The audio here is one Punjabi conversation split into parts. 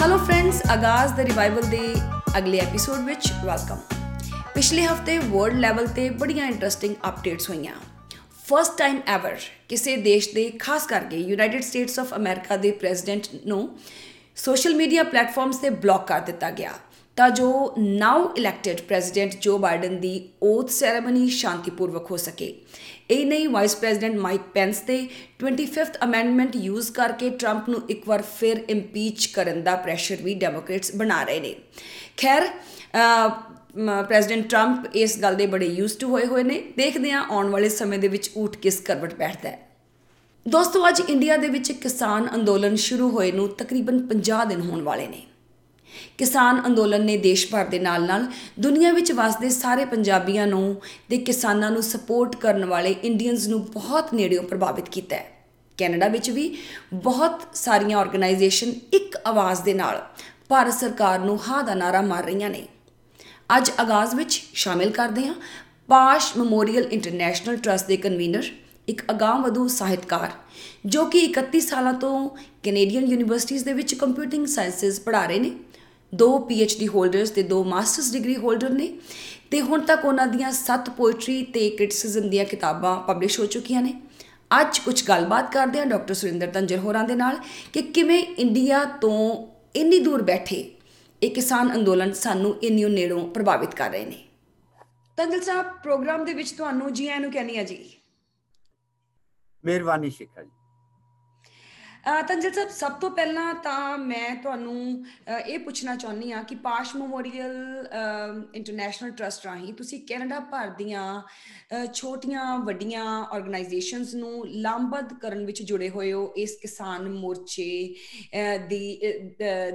ਹੈਲੋ ਫਰੈਂਡਸ ਆਗਾਜ਼ ਦਾ ਰਿਵਾਈਵਲ ਦੇ ਅਗਲੇ ਐਪੀਸੋਡ ਵਿੱਚ ਵੈਲਕਮ ਪਿਛਲੇ ਹਫ਼ਤੇ ਵਰਲਡ ਲੈਵਲ ਤੇ ਬੜੀਆਂ ਇੰਟਰਸਟਿੰਗ ਅਪਡੇਟਸ ਹੋਈਆਂ। ਫਰਸਟ ਟਾਈਮ ਐਵਰ ਕਿਸੇ ਦੇਸ਼ ਦੇ, ਖਾਸ ਕਰਕੇ ਯੂਨਾਈਟਿਡ ਸਟੇਟਸ ਆਫ ਅਮਰੀਕਾ ਦੇ ਪ੍ਰੈਜ਼ੀਡੈਂਟ ਨੂੰ ਸੋਸ਼ਲ ਮੀਡੀਆ ਪਲੇਟਫਾਰਮਸ ਤੇ ਬਲੌਕ ਕਰ ਦਿੱਤਾ ਗਿਆ। ਤਾਂ ਜੋ now elected president Joe Biden ਦੀ ਓਥ ਸੈਰੇਮਨੀ ਸ਼ਾਂਤੀਪੂਰਵਕ ਹੋ ਸਕੇ। ਇਹ ਨਹੀਂ ਵਾਈਸ ਪ੍ਰੈਜ਼ੀਡੈਂਟ ਮਾਈਕ ਪੈਂਸ ਤੇ 25th ਅਮੈਂਡਮੈਂਟ ਯੂਜ਼ ਕਰਕੇ ਟਰੰਪ ਨੂੰ ਇੱਕ ਵਾਰ ਫਿਰ ਇੰਪੀਚ ਕਰਨ ਦਾ ਪ੍ਰੈਸ਼ਰ ਵੀ ਡੈਮੋਕ੍ਰੇਟਸ ਬਣਾ ਰਹੇ ਨੇ। ਖੈਰ ਪ੍ਰੈਜ਼ੀਡੈਂਟ ਟਰੰਪ ਇਸ ਗੱਲ ਦੇ ਬੜੇ ਯੂਜ਼ਡ ਟੂ ਹੋਏ ਹੋਏ ਨੇ। ਦੇਖਦੇ ਹਾਂ ਆਉਣ ਵਾਲੇ ਸਮੇਂ ਦੇ ਵਿੱਚ ਊਠ ਕਿਸ ਕਰਵਟ ਬੈਠਦਾ ਹੈ। ਦੋਸਤੋ, ਅੱਜ ਇੰਡੀਆ ਦੇ ਵਿੱਚ ਕਿਸਾਨ ਅੰਦੋਲਨ ਸ਼ੁਰੂ ਹੋਏ ਨੂੰ ਤਕਰੀਬਨ 50 ਦਿਨ ਹੋਣ ਵਾਲੇ ਨੇ। ਕਿਸਾਨ ਅੰਦੋਲਨ ਨੇ ਦੇਸ਼ ਭਰ ਦੇ ਨਾਲ-ਨਾਲ ਦੁਨੀਆ ਵਿੱਚ ਵਸਦੇ ਸਾਰੇ ਪੰਜਾਬੀਆਂ ਨੂੰ ਤੇ ਕਿਸਾਨਾਂ ਨੂੰ ਸਪੋਰਟ ਕਰਨ ਵਾਲੇ ਇੰਡੀਅਨਸ ਨੂੰ ਬਹੁਤ ਨੇੜਿਓਂ ਪ੍ਰਭਾਵਿਤ ਕੀਤਾ ਹੈ। ਕੈਨੇਡਾ ਵਿੱਚ ਵੀ ਬਹੁਤ ਸਾਰੀਆਂ ਆਰਗੇਨਾਈਜੇਸ਼ਨ ਇੱਕ ਆਵਾਜ਼ ਦੇ ਨਾਲ ਭਾਰਤ ਸਰਕਾਰ ਨੂੰ ਹਾਂ ਦਾ ਨਾਰਾ ਮਾਰ ਰਹੀਆਂ ਨੇ। ਅੱਜ ਆਗਾਜ਼ ਵਿੱਚ ਸ਼ਾਮਿਲ ਕਰਦੇ ਹਾਂ ਪਾਸ਼ ਮੈਮੋਰੀਅਲ ਇੰਟਰਨੈਸ਼ਨਲ ਟਰਸਟ ਦੇ ਕਨਵੀਨਰ ਇੱਕ ਅਗਾਂਹਵਧੂ ਸਾਹਿਤਕਾਰ, ਜੋ ਕਿ 31 ਸਾਲਾਂ ਤੋਂ ਕੈਨੇਡੀਅਨ ਯੂਨੀਵਰਸਿਟੀਆਂ ਦੇ ਵਿੱਚ ਕੰਪਿਊਟਿੰਗ ਸਾਇੰਸਸ ਪੜ੍ਹਾ ਰਹੇ ਨੇ। ਦੋ ਡੀ ਹੋਲਡਰਸ ਤੇ ਦੋ ਮਾਸਟਰਸ ਡਿਗਰੀ ਹੋਲਡਰ ਨੇ ਤੇ ਹੁਣ ਤੱਕ ਉਹਨਾਂ ਦੀਆਂ 7 ਪੋਇਟਰੀ ਤੇ ਕ੍ਰਿਟਿਸਿਜ਼ਮ ਦੀਆਂ ਕਿਤਾਬਾਂ ਪਬਲਿਸ਼ ਹੋ ਚੁੱਕੀਆਂ ਨੇ। ਅੱਜ ਕੁਝ ਗੱਲਬਾਤ ਕਰਦੇ ਹਾਂ ਡਾਕਟਰ ਸੁਰਿੰਦਰ ਤੰਜਰ ਹੋਰਾਂ ਦੇ ਨਾਲ ਕਿ ਕਿਵੇਂ ਇੰਡੀਆ ਤੋਂ ਇੰਨੀ ਦੂਰ ਬੈਠੇ ਇਹ ਕਿਸਾਨ ਅੰਦੋਲਨ ਸਾਨੂੰ ਇੰਨੀ ਨੇੜੋਂ ਪ੍ਰਭਾਵਿਤ ਕਰ ਰਹੇ ਨੇ। ਤੰਜਲ ਸਾਹਿਬ, ਪ੍ਰੋਗਰਾਮ ਦੇ ਵਿੱਚ ਤੁਹਾਨੂੰ ਜੀ ਆਇਆਂ ਨੂੰ ਕਹਿੰਨੀ ਆ ਜੀ। ਮਿਹਰਬਾਨੀ ਸ਼ਿਖਾ ਜੀ। ਤੰਜਲ ਸਾਹਿਬ, ਸਭ ਤੋਂ ਪਹਿਲਾਂ ਤਾਂ ਮੈਂ ਤੁਹਾਨੂੰ ਇਹ ਪੁੱਛਣਾ ਚਾਹੁੰਦੀ ਆ ਕਿ ਪਾਸ਼ ਮੈਮੋਰੀਅਲ ਇੰਟਰਨੈਸ਼ਨਲ ਟਰਸਟ ਰਾਹੀਂ ਤੁਸੀਂ ਕੈਨੇਡਾ ਭਰ ਦੀਆਂ ਛੋਟੀਆਂ ਵੱਡੀਆਂ ਆਰਗੇਨਾਈਜੇਸ਼ਨਸ ਨੂੰ ਲਾਂਬਦ ਕਰਨ ਵਿੱਚ ਜੁੜੇ ਹੋਏ ਹੋ ਇਸ ਕਿਸਾਨ ਮੋਰਚੇ ਦੀ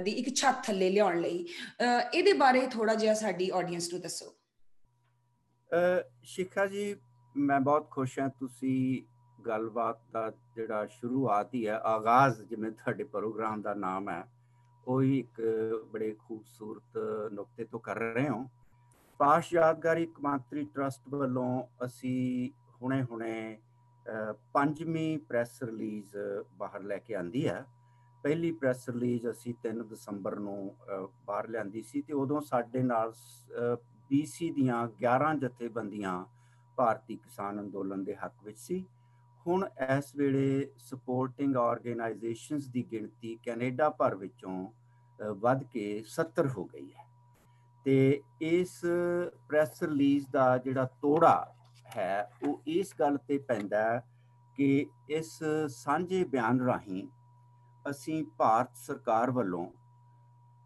ਦੀ ਇੱਕ ਛੱਤ ਥੱਲੇ ਲਿਆਉਣ ਲਈ? ਇਹਦੇ ਬਾਰੇ ਥੋੜਾ ਜਿਹਾ ਸਾਡੀ ਆਡੀਅנס ਨੂੰ ਦੱਸੋ। ਸ਼ਿਖਾ ਜੀ, ਮੈਂ ਬਹੁਤ ਖੁਸ਼ ਹਾਂ ਤੁਸੀਂ ਗੱਲਬਾਤ ਦਾ ਜਿਹੜਾ ਸ਼ੁਰੂਆਤ ਹੀ ਹੈ, ਆਗਾਜ਼ ਜਿਵੇਂ ਤੁਹਾਡੇ ਪ੍ਰੋਗਰਾਮ ਦਾ ਨਾਮ ਹੈ, ਉਹ ਹੀ ਇੱਕ ਬੜੇ ਖੂਬਸੂਰਤ ਨੁਕਤੇ ਤੋਂ ਕਰ ਰਹੇ ਹਾਂ। ਪਾਸ਼ ਯਾਦਗਾਰੀ ਕਮਾਂਤਰੀ ਟਰਸਟ ਵੱਲੋਂ ਅਸੀਂ ਹੁਣੇ-ਹੁਣੇ ਪੰਜਵੀਂ ਪ੍ਰੈਸ ਰਿਲੀਜ਼ ਬਾਹਰ ਲੈ ਕੇ ਆਂਦੀ ਹੈ। ਪਹਿਲੀ ਪ੍ਰੈਸ ਰਿਲੀਜ਼ ਅਸੀਂ 3 ਦਸੰਬਰ ਨੂੰ ਬਾਹਰ ਲਿਆਂਦੀ ਸੀ ਤੇ ਉਦੋਂ ਸਾਡੇ ਨਾਲ BC ਦੀਆਂ 11 ਜਥੇਬੰਦੀਆਂ ਭਾਰਤੀ ਕਿਸਾਨ ਅੰਦੋਲਨ ਦੇ ਹੱਕ ਵਿੱਚ ਸੀ। ਹੁਣ ਇਸ ਵੇਲੇ ਸਪੋਰਟਿੰਗ ਆਰਗੇਨਾਈਜੇਸ਼ਨਸ ਦੀ ਗਿਣਤੀ ਕੈਨੇਡਾ ਭਰ ਵਿੱਚੋਂ ਵੱਧ ਕੇ 70 ਹੋ ਗਈ ਹੈ। ਤੇ ਇਸ ਪ੍ਰੈਸ ਰਿਲੀਜ਼ ਦਾ ਜਿਹੜਾ ਤੋੜਾ ਹੈ, ਉਹ ਇਸ ਗੱਲ ਤੇ ਪੈਂਦਾ ਕਿ ਇਸ ਸਾਂਝੇ ਬਿਆਨ ਰਾਹੀਂ ਅਸੀਂ ਭਾਰਤ ਸਰਕਾਰ ਵੱਲੋਂ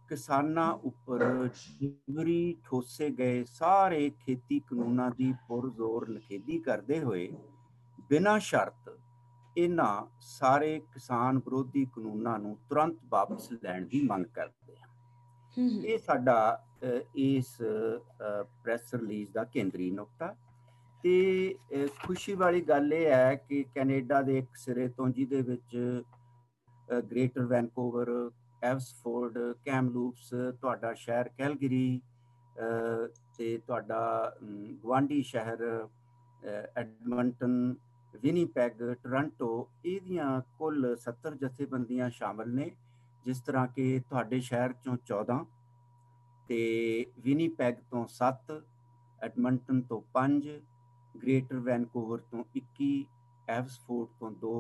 ਕਿਸਾਨਾਂ ਉੱਪਰ ਜਿਵਰੀ ਠੋਸੇ ਗਏ ਸਾਰੇ ਖੇਤੀ ਕਾਨੂੰਨਾਂ ਦੀ ਪੁਰਜ਼ੋਰ ਨਖੇਦੀ ਕਰਦੇ ਹੋਏ ਬਿਨਾਂ ਸ਼ਰਤ ਇਹਨਾਂ ਸਾਰੇ ਕਿਸਾਨ ਵਿਰੋਧੀ ਕਾਨੂੰਨਾਂ ਨੂੰ ਤੁਰੰਤ ਵਾਪਸ ਲੈਣ ਦੀ ਮੰਗ ਕਰਦੇ ਹਾਂ ਇਹ ਸਾਡਾ ਇਸ ਪ੍ਰੈਸ ਰਿਲੀਜ਼ ਦਾ ਕੇਂਦਰੀ ਨੁਕਤਾ। ਤੇ ਖੁਸ਼ੀ ਵਾਲੀ ਗੱਲ ਇਹ ਹੈ ਕਿ ਕੈਨੇਡਾ ਦੇ ਇੱਕ ਸਿਰੇ ਤੋਂ ਜਿਹਦੇ ਵਿੱਚ ਗ੍ਰੇਟਰ ਵੈਨਕੂਵਰ ਐਵਸਫੋਰਡ ਕੈਮਲੂਪਸ ਤੁਹਾਡਾ ਸ਼ਹਿਰ ਕੈਲਗਰੀ ਤੇ ਤੁਹਾਡਾ ਗਵਾਂਡੀ ਸ਼ਹਿਰ ਐਡਮੰਟਨ ਵਿਨੀਪੈਗ ਟੋਰਾਂਟੋ ਇਹਦੀਆਂ ਕੁੱਲ 70 ਜਥੇਬੰਦੀਆਂ ਸ਼ਾਮਲ ਨੇ ਜਿਸ ਤਰ੍ਹਾਂ ਕਿ ਤੁਹਾਡੇ ਸ਼ਹਿਰ ਚੋਂ 14 ਤੇ ਵਿਨੀਪੈਗ ਤੋਂ 7 ਐਡਮੰਟਨ ਤੋਂ 5 ਗ੍ਰੇਟਰ ਵੈਨਕੂਵਰ ਤੋਂ 21 ਐਵਸਫੋਰਡ ਤੋਂ 2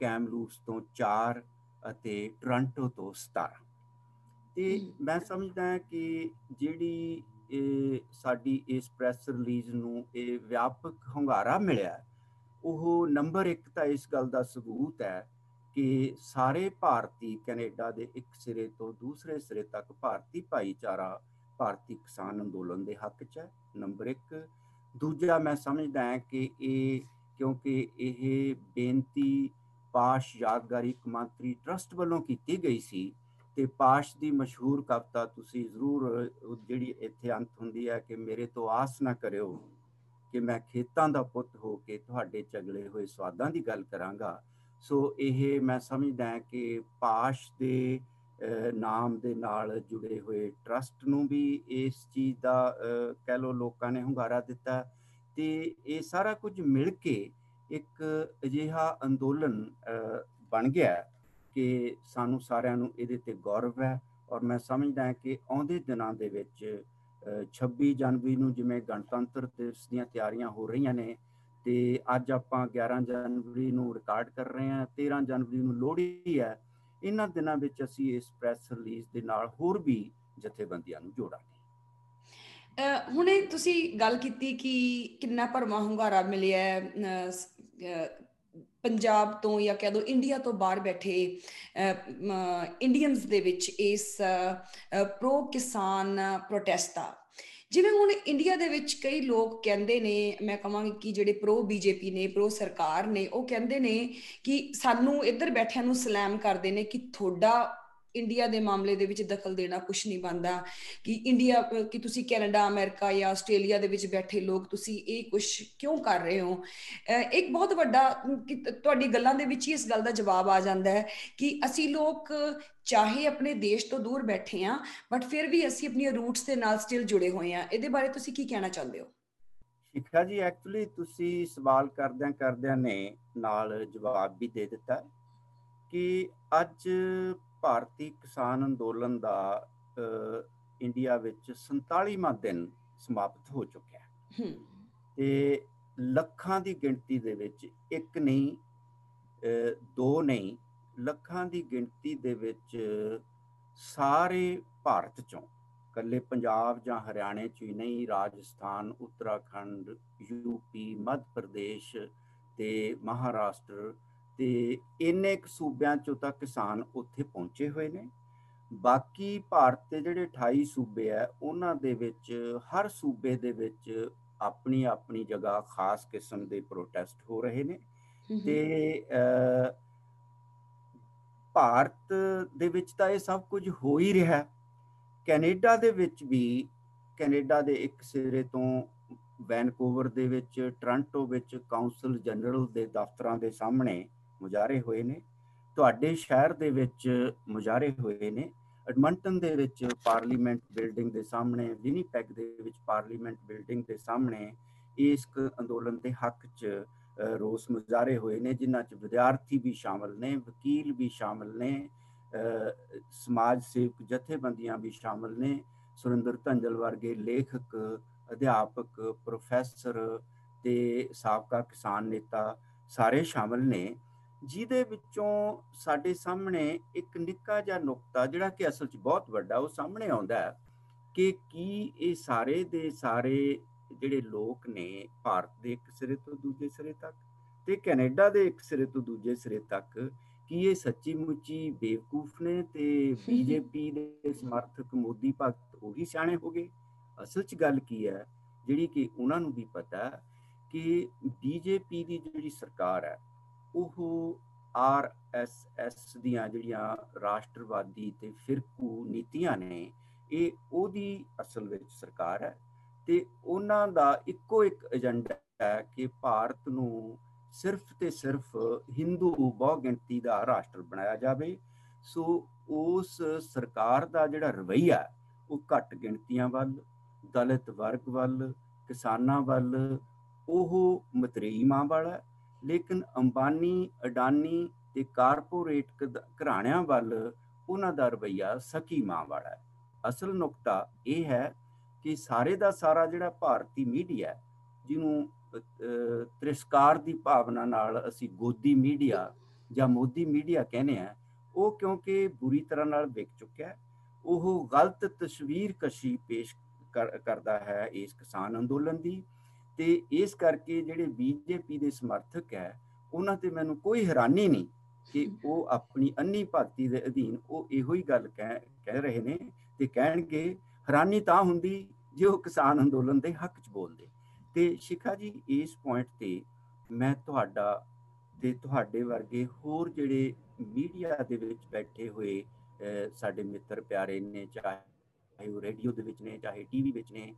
ਕੈਮਲੂਸ ਤੋਂ 4 ਅਤੇ ਟੋਰਾਂਟੋ ਤੋਂ 17 ਤੇ ਮੈਂ ਸਮਝਦਾ ਹਾਂ ਕਿ ਜਿਹੜੀ ਇਹ ਸਾਡੀ ਇਸ ਪ੍ਰੈਸ ਰਿਲੀਜ਼ ਨੂੰ ਇਹ ਵਿਆਪਕ ਹੰਗਾਰਾ ਮਿਲਿਆ ਉਹ ਨੰਬਰ 1 ਤਾਂ ਇਸ ਗੱਲ ਦਾ ਸਬੂਤ ਹੈ ਕਿ ਸਾਰੇ ਭਾਰਤੀ ਕੈਨੇਡਾ ਦੇ ਇੱਕ ਸਿਰੇ ਤੋਂ ਦੂਸਰੇ ਸਿਰੇ ਤੱਕ ਭਾਰਤੀ ਭਾਈਚਾਰਾ, ਭਾਰਤੀ ਕਿਸਾਨ ਅੰਦੋਲਨ ਦੇ ਹੱਕ 'ਚ ਹੈ, ਨੰਬਰ 1 ਦੂਜਾ ਮੈਂ ਸਮਝਦਾ ਹਾਂ ਕਿ ਇਹ, ਕਿਉਂਕਿ ਇਹ ਬੇਨਤੀ ਪਾਸ਼ ਯਾਦਗਾਰੀ ਕਮਾਂਤਰੀ ਟਰਸਟ ਵੱਲੋਂ ਕੀਤੀ ਗਈ ਸੀ ਤੇ ਪਾਸ਼ ਦੀ ਮਸ਼ਹੂਰ ਕਵਿਤਾ ਤੁਸੀਂ ਜ਼ਰੂਰ, ਜਿਹੜੀ ਇੱਥੇ ਅੰਤ ਹੁੰਦੀ ਹੈ ਕਿ ਮੇਰੇ ਤੋਂ ਆਸ ਨਾ ਕਰਿਓ। ਕਿ ਮੈਂ ਖੇਤਾਂ ਦਾ ਪੁੱਤ ਹੋ ਕੇ ਤੁਹਾਡੇ ਚਗਲੇ ਹੋਏ ਸਵਾਦਾਂ ਦੀ ਗੱਲ ਕਰਾਂਗਾ। ਸੋ ਇਹ ਮੈਂ ਸਮਝਦਾ ਹਾਂ ਕਿ ਪਾਸ਼ ਦੇ ਨਾਮ ਦੇ ਨਾਲ ਜੁੜੇ ਹੋਏ ਟਰਸਟ ਨੂੰ ਵੀ ਇਸ ਚੀਜ਼ ਦਾ ਕਹਿ ਲੋ ਲੋਕਾਂ ਨੇ ਹੁੰਗਾਰਾ ਦਿੱਤਾ। ਤੇ ਇਹ ਸਾਰਾ ਕੁਝ ਮਿਲ ਕੇ ਇੱਕ ਅਜਿਹਾ ਅੰਦੋਲਨ ਬਣ ਗਿਆ ਕਿ ਸਾਨੂੰ ਸਾਰਿਆਂ ਨੂੰ ਇਹਦੇ ਤੇ ਗੌਰਵ ਹੈ। ਔਰ ਮੈਂ ਸਮਝਦਾ ਹਾਂ ਕਿ ਆਉਂਦੇ ਦਿਨਾਂ ਦੇ ਵਿੱਚ 26 ਜਨਵਰੀ ਨੂੰ ਜਿਵੇਂ ਗਣਤੰਤਰ ਦਿਵਸ ਦੀਆਂ ਤਿਆਰੀਆਂ ਹੋ ਰਹੀਆਂ ਨੇ, ਤੇ ਅੱਜ ਆਪਾਂ 11 ਜਨਵਰੀ ਨੂੰ ਰਿਕਾਰਡ ਕਰ ਰਹੇ ਹਾਂ 13 ਜਨਵਰੀ ਨੂੰ ਲੋਹੜੀ ਹੈ, ਇਹਨਾਂ ਦਿਨਾਂ ਵਿੱਚ ਅਸੀਂ ਇਸ ਪ੍ਰੈਸ ਰਿਲੀਜ਼ ਦੇ ਨਾਲ ਹੋਰ ਵੀ ਜਥੇਬੰਦੀਆਂ ਨੂੰ ਜੋੜਾਂਗੇ। ਹੁਣੇ ਤੁਸੀਂ ਗੱਲ ਕੀਤੀ ਕਿ ਕਿੰਨਾ ਭਰਮਾ ਹੁੰਗਾਰਾ ਮਿਲਿਆ ਪੰਜਾਬ ਤੋਂ ਜਾਂ ਕਹਿ ਦੋ ਇੰਡੀਆ ਤੋਂ ਬਾਹਰ ਬੈਠੇ ਇੰਡੀਅਨਸ ਦੇ ਵਿੱਚ ਇਸ ਪ੍ਰੋ ਕਿਸਾਨ ਪ੍ਰੋਟੈਸਟ ਦਾ ਜਿਵੇਂ ਹੁਣ ਇੰਡੀਆ ਦੇ ਵਿੱਚ ਕਈ ਲੋਕ ਕਹਿੰਦੇ ਨੇ, ਮੈਂ ਕਹਾਂਗੀ ਕਿ ਜਿਹੜੇ ਪ੍ਰੋ ਬੀਜੇਪੀ ਨੇ ਪ੍ਰੋ ਸਰਕਾਰ ਨੇ, ਉਹ ਕਹਿੰਦੇ ਨੇ ਕਿ ਸਾਨੂੰ ਇੱਧਰ ਬੈਠਿਆਂ ਨੂੰ ਸਲਾਮ ਕਰਦੇ ਨੇ ਕਿ ਤੁਹਾਡਾ ਇੰਡੀਆ ਦੇ ਮਾਮਲੇ ਦੇ ਵਿੱਚ ਦਖਲ ਦੇਣਾ ਕੁਝ ਨਹੀਂ ਬੰਦਾ ਕਿ ਇੰਡੀਆ ਕਿ ਤੁਸੀਂ ਕੈਨੇਡਾ ਅਮਰੀਕਾ ਜਾਂ ਆਸਟ੍ਰੇਲੀਆ ਦੇ ਵਿੱਚ ਬੈਠੇ ਲੋਕ ਤੁਸੀਂ ਇਹ ਕੁਝ ਕਿਉਂ ਕਰ ਰਹੇ ਹੋ? ਇੱਕ ਬਹੁਤ ਵੱਡਾ ਤੁਹਾਡੀ ਗੱਲਾਂ ਦੇ ਵਿੱਚ ਹੀ ਇਸ ਗੱਲ ਦਾ ਜਵਾਬ ਆ ਜਾਂਦਾ ਹੈ ਕਿ ਅਸੀਂ ਲੋਕ ਚਾਹੇ ਆਪਣੇ ਦੇਸ਼ ਤੋਂ ਦੂਰ ਬੈਠੇ ਆ ਬਟ ਫਿਰ ਵੀ ਅਸੀਂ ਆਪਣੀਆਂ ਰੂਟਸ ਦੇ ਨਾਲ ਸਟਿਲ ਜੁੜੇ ਹੋਏ ਆ ਇਹਦੇ ਬਾਰੇ ਤੁਸੀਂ ਕੀ ਕਹਿਣਾ ਚਾਹੁੰਦੇ ਹੋ? ਸ਼ਿਖਾ ਜੀ ਐਕਚੁਅਲੀ ਤੁਸੀਂ ਸਵਾਲ ਕਰਦਿਆਂ ਕਰਦਿਆਂ ਨੇ ਨਾਲ ਜਵਾਬ ਵੀ ਦੇ ਦਿੱਤਾ ਕਿ ਅੱਜ ਭਾਰਤੀ ਕਿਸਾਨ ਅੰਦੋਲਨ ਦਾ ਇੰਡੀਆ ਵਿੱਚ 47ਵਾਂ ਦਿਨ ਸਮਾਪਤ ਹੋ ਚੁੱਕਿਆ ਹੈ। ਤੇ ਲੱਖਾਂ ਦੀ ਗਿਣਤੀ ਦੇ ਵਿੱਚ ਇੱਕ ਨਹੀਂ ਦੋ ਨਹੀਂ ਲੱਖਾਂ ਦੀ ਗਿਣਤੀ ਦੇ ਵਿੱਚ ਸਾਰੇ ਭਾਰਤ ਚੋਂ ਕੱਲੇ ਪੰਜਾਬ ਜਾਂ ਹਰਿਆਣੇ ਚ ਹੀ ਨਹੀਂ ਰਾਜਸਥਾਨ ਉੱਤਰਾਖੰਡ ਯੂਪੀ ਮੱਧ ਪ੍ਰਦੇਸ਼ ਤੇ ਮਹਾਰਾਸ਼ਟਰ ਤੇ ਇੰਨੇ ਕੁ ਸੂਬਿਆਂ ਚੋਂ ਤਾਂ ਕਿਸਾਨ ਉੱਥੇ ਪਹੁੰਚੇ ਹੋਏ ਨੇ। ਬਾਕੀ ਭਾਰਤ ਦੇ ਜਿਹੜੇ 28 ਸੂਬੇ ਆ ਉਹਨਾਂ ਦੇ ਵਿੱਚ ਹਰ ਸੂਬੇ ਦੇ ਵਿੱਚ ਆਪਣੀ ਆਪਣੀ ਜਗ੍ਹਾ ਖਾਸ ਕਿਸਮ ਦੇ ਪ੍ਰੋਟੈਸਟ ਹੋ ਰਹੇ ਨੇ। ਤੇ ਭਾਰਤ ਦੇ ਵਿੱਚ ਤਾਂ ਇਹ ਸਭ ਕੁਝ ਹੋ ਹੀ ਰਿਹਾ। ਕੈਨੇਡਾ ਦੇ ਵਿੱਚ ਵੀ ਕੈਨੇਡਾ ਦੇ ਇੱਕ ਸਿਰੇ ਤੋਂ ਵੈਨਕੂਵਰ ਦੇ ਵਿੱਚ ਟ੍ਰਾਂਟੋ ਵਿੱਚ ਕਾਉਂਸਲ ਜਨਰਲ ਦੇ ਦਫ਼ਤਰਾਂ ਦੇ ਸਾਹਮਣੇ ਮੁਜਾਰੇ ਹੋਏ ਨੇ। ਤੁਹਾਡੇ ਸ਼ਹਿਰ ਦੇ ਵਿੱਚ ਮੁਜਾਰੇ ਹੋਏ ਨੇ। ਐਡਮੰਟਨ ਦੇ ਵਿੱਚ ਪਾਰਲੀਮੈਂਟ ਬਿਲਡਿੰਗ ਦੇ ਸਾਹਮਣੇ, ਵਿਨੀਪੈਗ ਦੇ ਵਿੱਚ ਪਾਰਲੀਮੈਂਟ ਬਿਲਡਿੰਗ ਦੇ ਸਾਹਮਣੇ ਇਸ ਅੰਦੋਲਨ ਦੇ ਹੱਕ 'ਚ ਰੋਸ ਮੁਜ਼ਾਰੇ ਹੋਏ ਨੇ, ਜਿਨ੍ਹਾਂ 'ਚ ਵਿਦਿਆਰਥੀ ਵੀ ਸ਼ਾਮਲ ਨੇ, ਵਕੀਲ ਵੀ ਸ਼ਾਮਲ ਨੇ ਸਮਾਜ ਸੇਵਕ ਜਥੇਬੰਦੀਆਂ ਵੀ ਸ਼ਾਮਲ ਨੇ, ਸੁਰਿੰਦਰ ਧੰਜਲ ਵਰਗੇ ਲੇਖਕ, ਅਧਿਆਪਕ, ਪ੍ਰੋਫੈਸਰ ਤੇ ਸਾਬਕਾ ਕਿਸਾਨ ਨੇਤਾ ਸਾਰੇ ਸ਼ਾਮਲ ਨੇ। ਜਿਹਦੇ ਵਿੱਚੋਂ ਸਾਡੇ ਸਾਹਮਣੇ ਇੱਕ ਨਿੱਕਾ ਜਿਹਾ ਨੁਕਤਾ ਜਿਹੜਾ ਕਿ ਅਸਲ 'ਚ ਬਹੁਤ ਵੱਡਾ ਉਹ ਸਾਹਮਣੇ ਆਉਂਦਾ ਹੈ ਕਿ ਕੀ ਇਹ ਸਾਰੇ ਦੇ ਸਾਰੇ ਜਿਹੜੇ ਲੋਕ ਨੇ ਭਾਰਤ ਦੇ ਇੱਕ ਸਿਰੇ ਤੋਂ ਦੂਜੇ ਸਿਰੇ ਤੱਕ ਤੇ ਕੈਨੇਡਾ ਦੇ ਇੱਕ ਸਿਰੇ ਤੋਂ ਦੂਜੇ ਸਿਰੇ ਤੱਕ ਕੀ ਇਹ ਸੱਚੀ ਮੁੱਚੀ ਬੇਵਕੂਫ ਨੇ ਤੇ ਬੀਜੇਪੀ ਦੇ ਸਮਰਥਕ ਮੋਦੀ ਭਗਤ ਉਹੀ ਸਿਆਣੇ ਹੋ ਗਏ? ਅਸਲ 'ਚ ਗੱਲ ਕੀ ਹੈ? ਜਿਹੜੀ ਕਿ ਉਹਨਾਂ ਨੂੰ ਵੀ ਪਤਾ ਕਿ ਬੀਜੇਪੀ ਦੀ ਜਿਹੜੀ ਸਰਕਾਰ ਹੈ ਉਹ ਆਰ ਐਸ ਐਸ ਦੀਆਂ ਜਿਹੜੀਆਂ ਰਾਸ਼ਟਰਵਾਦੀ ਤੇ ਫਿਰਕੂ ਨੀਤੀਆਂ ਨੇ, ਇਹ ਉਹਦੀ ਅਸਲ ਵਿੱਚ ਸਰਕਾਰ ਹੈ ਤੇ ਉਹਨਾਂ ਦਾ ਇੱਕੋ ਇੱਕ ਏਜੰਡਾ ਹੈ ਕਿ ਭਾਰਤ ਨੂੰ ਸਿਰਫ ਤੇ ਸਿਰਫ ਹਿੰਦੂ ਬਹੁ ਗਿਣਤੀ ਦਾ ਰਾਸ਼ਟਰ ਬਣਾਇਆ ਜਾਵੇ। ਸੋ ਉਸ ਸਰਕਾਰ ਦਾ ਜਿਹੜਾ ਰਵਈਆ ਉਹ ਘੱਟ ਗਿਣਤੀਆਂ ਵੱਲ, ਦਲਿਤ ਵਰਗ ਵੱਲ, ਕਿਸਾਨਾਂ ਵੱਲ, ਉਹ ਮਤਰੇਈ ਮਾਂ ਵਾਲਾ ਲੇਕਿਨ ਅੰਬਾਨੀ, ਅਡਾਨੀ ਤੇ ਕਾਰਪੋਰੇਟ ਘਰਾਣਿਆਂ ਵੱਲ ਉਹਨਾਂ ਦਾ ਰਵਈਆ ਸਕੀ ਮਾਂ ਵਾਲਾ ਹੈ। ਅਸਲ ਨੁਕਤਾ ਇਹ ਹੈ ਕਿ ਸਾਰੇ ਦਾ ਸਾਰਾ ਜਿਹੜਾ ਭਾਰਤੀ ਮੀਡੀਆ ਜਿਹਨੂੰ ਤ੍ਰਿਸਕਾਰ ਦੀ ਭਾਵਨਾ ਨਾਲ ਅਸੀਂ ਗੋਦੀ ਮੀਡੀਆ ਜਾਂ ਮੋਦੀ ਮੀਡੀਆ ਕਹਿੰਦੇ ਆ ਉਹ ਕਿਉਂਕਿ ਬੁਰੀ ਤਰ੍ਹਾਂ ਨਾਲ ਵਿਕ ਚੁੱਕਿਆ ਹੈ। ਉਹ ਗਲਤ ਤਸਵੀਰ ਕਸ਼ੀ ਪੇਸ਼ ਕਰਦਾ ਹੈ ਇਸ ਕਿਸਾਨ ਅੰਦੋਲਨ ਦੀ। ਤੇ ਇਸ ਕਰਕੇ ਜਿਹੜੇ ਬੀਜੇਪੀ ਦੇ ਸਮਰਥਕ ਹੈ, ਉਹਨਾਂ ਤੇ ਮੈਨੂੰ ਕੋਈ ਹੈਰਾਨੀ ਨਹੀਂ ਕਿ ਉਹ ਆਪਣੀ ਅੰਨੀ ਭਗਤੀ ਦੇ ਅਧੀਨ ਉਹ ਇਹੋ ਹੀ ਗੱਲ ਕਹਿ ਕਹਿ ਰਹੇ ਨੇ ਤੇ ਕਹਿਣਗੇ, ਹੈਰਾਨੀ ਤਾਂ ਹੁੰਦੀ ਜੇ ਉਹ ਕਿਸਾਨ ਅੰਦੋਲਨ ਦੇ ਹੱਕ 'ਚ ਬੋਲਦੇ। ਤੇ ਸ਼ਿਖਾ ਜੀ, ਇਸ ਪੁਆਇੰਟ ਤੇ ਮੈਂ ਤੁਹਾਡਾ ਤੇ ਤੁਹਾਡੇ ਵਰਗੇ ਹੋਰ ਜਿਹੜੇ ਮੀਡੀਆ ਦੇ ਵਿੱਚ ਬੈਠੇ ਹੋਏ ਸਾਡੇ ਮਿੱਤਰ ਪਿਆਰੇ ਨੇ, ਚਾਹੇ ਉਹ ਰੇਡੀਓ ਦੇ ਵਿੱਚ ਨੇ, ਚਾਹੇ ਟੀਵੀ ਵਿੱਚ ਨੇ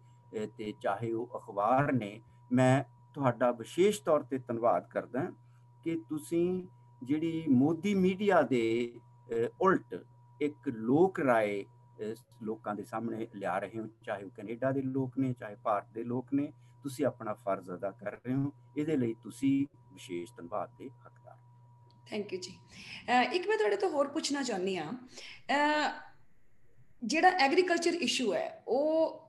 ਤੇ ਚਾਹੇ ਉਹ ਅਖਬਾਰ ਨੇ, ਮੈਂ ਤੁਹਾਡਾ ਵਿਸ਼ੇਸ਼ ਤੌਰ ਤੇ ਧੰਨਵਾਦ ਕਰਦਾ ਕਿ ਤੁਸੀਂ ਜਿਹੜੀ ਮੋਦੀ ਮੀਡੀਆ ਦੇ ਉਲਟ ਇੱਕ ਲੋਕ ਰਾਏ ਲੋਕਾਂ ਦੇ ਸਾਹਮਣੇ ਲਿਆ ਰਹੇ ਹੋ, ਚਾਹੇ ਉਹ ਕੈਨੇਡਾ ਦੇ ਲੋਕ ਨੇ, ਚਾਹੇ ਭਾਰਤ ਦੇ ਲੋਕ ਨੇ, ਤੁਸੀਂ ਆਪਣਾ ਫਰਜ਼ ਅਦਾ ਕਰ ਰਹੇ ਹੋ, ਇਹਦੇ ਲਈ ਤੁਸੀਂ ਵਿਸ਼ੇਸ਼ ਧੰਨਵਾਦ ਦੇ ਹੱਕਦਾਰ ਥੈਂਕ ਯੂ ਜੀ। ਇੱਕ ਮੈਂ ਤੁਹਾਡੇ ਤੋਂ ਹੋਰ ਪੁੱਛਣਾ ਚਾਹੁੰਦੀ ਆ ਜਿਹੜਾ ਐਗਰੀਕਲਚਰ ਇਸ਼ੂ ਹੈ, ਉਹ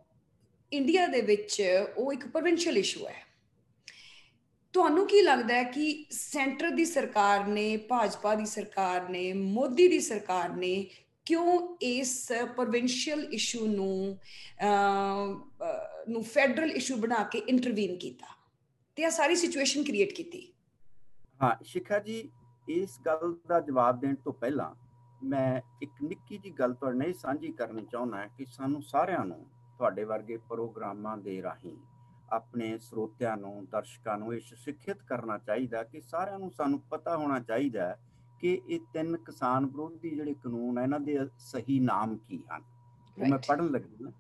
ਇੰਡੀਆ ਦੇ ਵਿੱਚ ਉਹ ਇੱਕ ਪ੍ਰੋਵਿੰਸ਼ੀਅਲ ਇਸ਼ੂ ਹੈ। ਤੁਹਾਨੂੰ ਕੀ ਲੱਗਦਾ ਹੈ ਕਿ ਸੈਂਟਰ ਦੀ ਸਰਕਾਰ ਨੇ, ਭਾਜਪਾ ਦੀ ਸਰਕਾਰ ਨੇ, ਮੋਦੀ ਦੀ ਸਰਕਾਰ ਨੇ ਕਿਉਂ ਇਸ ਪ੍ਰੋਵਿੰਸ਼ੀਅਲ ਇਸ਼ੂ ਨੂੰ ਨੂੰ ਫੈਡਰਲ ਇਸ਼ੂ ਬਣਾ ਕੇ ਇੰਟਰਵੀਨ ਕੀਤਾ? ਤੇ ਆ ਸਾਰੀ ਸਿਚੁਏਸ਼ਨ ਕ੍ਰੀਏਟ ਕੀਤੀ। ਹਾਂ, ਸ਼ਿਖਾ ਜੀ, ਇਸ ਗੱਲ ਦਾ ਜਵਾਬ ਦੇਣ ਤੋਂ ਪਹਿਲਾਂ ਮੈਂ ਇੱਕ ਨਿੱਕੀ ਜੀ ਗੱਲ ਤੁਹਾਡੇ ਨਾਲ ਸਾਂਝੀ ਕਰਨੀ ਚਾਹੁੰਦਾ ਕਿ ਸਾਨੂੰ ਸਾਰਿਆਂ ਨੂੰ ਤੁਹਾਡੇ ਵਰਗੇ ਪ੍ਰੋਗਰਾਮਾਂ ਦੇ ਰਾਹੀਂ ਆਪਣੇ ਸਰੋਤਿਆਂ ਨੂੰ ਦਰਸ਼ਕਾਂ ਨੂੰ ਇਹ ਸਿੱਖਿਤ ਕਰਨਾ ਚਾਹੀਦਾ ਕਿ ਸਾਰਿਆਂ ਨੂੰ ਸਾਨੂੰ ਪਤਾ ਹੋਣਾ ਚਾਹੀਦਾ ਕਿ ਇਹ ਤਿੰਨ ਕਿਸਾਨ ਵਿਰੋਧੀ ਜਿਹੜੇ ਕਾਨੂੰਨ ਆ ਇਹਨਾਂ ਦੇ ਸਹੀ ਨਾਮ ਕੀ ਹਨ। ਉਹ ਮੈਂ ਪੜਨ ਲੱਗਾ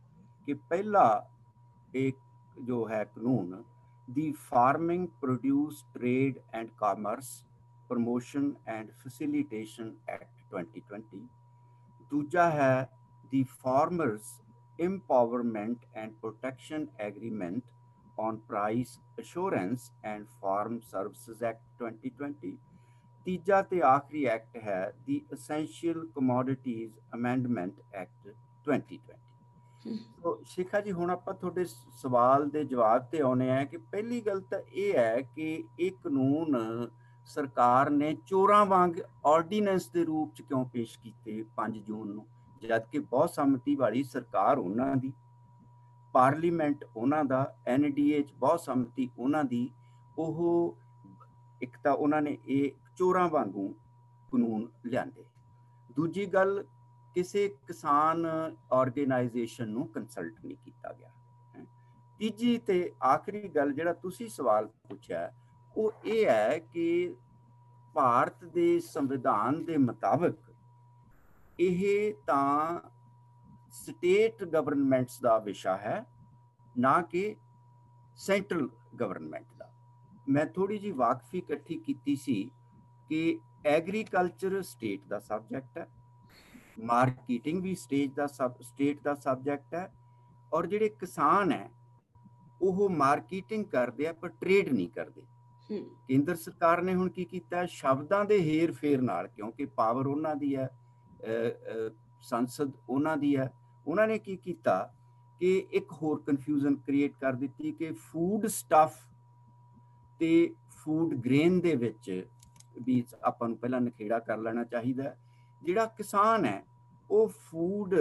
ਕਿ ਪਹਿਲਾ ਇੱਕ ਜੋ ਹੈ ਕਾਨੂੰਨ ਦੀ farming produce trade and commerce promotion and facilitation act 2020 ਦੂਜਾ ਹੈ ਦੀ farmers empowerment and protection agreement on price assurance and farm services act 2020 ਤੀਜਾ ਤੇ ਆਖਰੀ ਐਕਟ ਹੈ ਦੀ essential commodities amendment act 2020 so Shikha ji ਹੁਣ ਆਪਾਂ ਤੁਹਾਡੇ ਸਵਾਲ ਦੇ ਜਵਾਬ ਤੇ ਆਉਨੇ ਆ ਕਿ ਪਹਿਲੀ ਗੱਲ ਤਾਂ ਇਹ ਹੈ ਕਿ ਇਹ ਕਾਨੂੰਨ ਸਰਕਾਰ ਨੇ ਚੋਰਾਂ ਵਾਂਗ ਆਰਡੀਨੈਂਸ ਦੇ ਰੂਪ ਚ ਕਿਉਂ ਪੇਸ਼ ਕੀਤੇ 5 ਜੂਨ ਨੂੰ ਜਦ ਕਿ ਬਹੁਤ ਸੰਮਤੀ ਵਾਲੀ ਸਰਕਾਰ ਉਹਨਾਂ ਦੀ, ਪਾਰਲੀਮੈਂਟ ਉਹਨਾਂ ਦਾ ਐਨਡੀਏ ਚ ਬਹੁਤ ਸੰਮਤੀ ਉਹਨਾਂ ਦੀ, ਉਹ ਇੱਕ ਤਾਂ ਉਹਨਾਂ ਨੇ ਇਹ ਚੋਰਾਂ ਵਾਂਗੂ ਕਾਨੂੰਨ ਲਿਆਂਦੇ। ਦੂਜੀ ਗੱਲ, ਕਿਸੇ ਕਿਸਾਨ ਆਰਗੇਨਾਈਜੇਸ਼ਨ ਨੂੰ ਕੰਸਲਟ ਨਹੀਂ ਕੀਤਾ ਗਿਆ। ਤੀਜੀ ਤੇ ਆਖਰੀ ਗੱਲ ਜਿਹੜਾ ਤੁਸੀਂ ਸਵਾਲ ਪੁੱਛਿਆ, ਉਹ ਇਹ ਹੈ ਕਿ ਭਾਰਤ ਦੇ ਸੰਵਿਧਾਨ ਦੇ ਮੁਤਾਬਕ ਇਹ ਤਾਂ ਸਟੇਟ ਗਵਰਨਮੈਂਟਸ ਦਾ ਵਿਸ਼ਾ ਹੈ ਨਾ ਕਿ ਸੈਂਟਰਲ ਗਵਰਨਮੈਂਟ ਦਾ। ਮੈਂ ਥੋੜੀ ਜੀ ਵਾਕਫੀ ਇਕੱਠੀ ਕੀਤੀ ਸੀ ਕਿ ਐਗਰੀਕਲਚਰ ਸਟੇਟ ਦਾ ਸਬਜੈਕਟ ਹੈ ਮਾਰਕੀਟਿੰਗ ਵੀ ਸਟੇਜ ਦਾ ਸਬ ਸਟੇਟ ਦਾ ਸਬਜੈਕਟ ਹੈ ਔਰ ਜਿਹੜੇ ਕਿਸਾਨ ਹੈ ਉਹ ਮਾਰਕੀਟਿੰਗ ਕਰਦੇ ਆ ਪਰ ਟ੍ਰੇਡ ਨਹੀਂ ਕਰਦੇ। ਕੇਂਦਰ ਸਰਕਾਰ ਨੇ ਹੁਣ ਕੀ ਕੀਤਾ ਸ਼ਬਦਾਂ ਦੇ ਹੇਰ ਫੇਰ ਨਾਲ ਕਿਉਂਕਿ ਪਾਵਰ ਉਹਨਾਂ ਦੀ ਹੈ ਸੰਸਦ ਉਹਨਾਂ ਦੀ ਹੈ। ਉਹਨਾਂ ਨੇ ਕੀ ਕੀਤਾ ਕਿ ਇੱਕ ਹੋਰ ਕਨਫਿਊਜ਼ਨ ਕ੍ਰੀਏਟ ਕਰ ਦਿੱਤੀ ਕਿ ਫੂਡ ਸਟਫ ਤੇ ਫੂਡ ਗ੍ਰੇਨ ਦੇ ਵਿੱਚ ਵੀ ਆਪਾਂ ਨੂੰ ਪਹਿਲਾਂ ਨਖੇੜਾ ਕਰ ਲੈਣਾ ਚਾਹੀਦਾ ਜਿਹੜਾ ਕਿਸਾਨ ਹੈ ਉਹ ਫੂਡ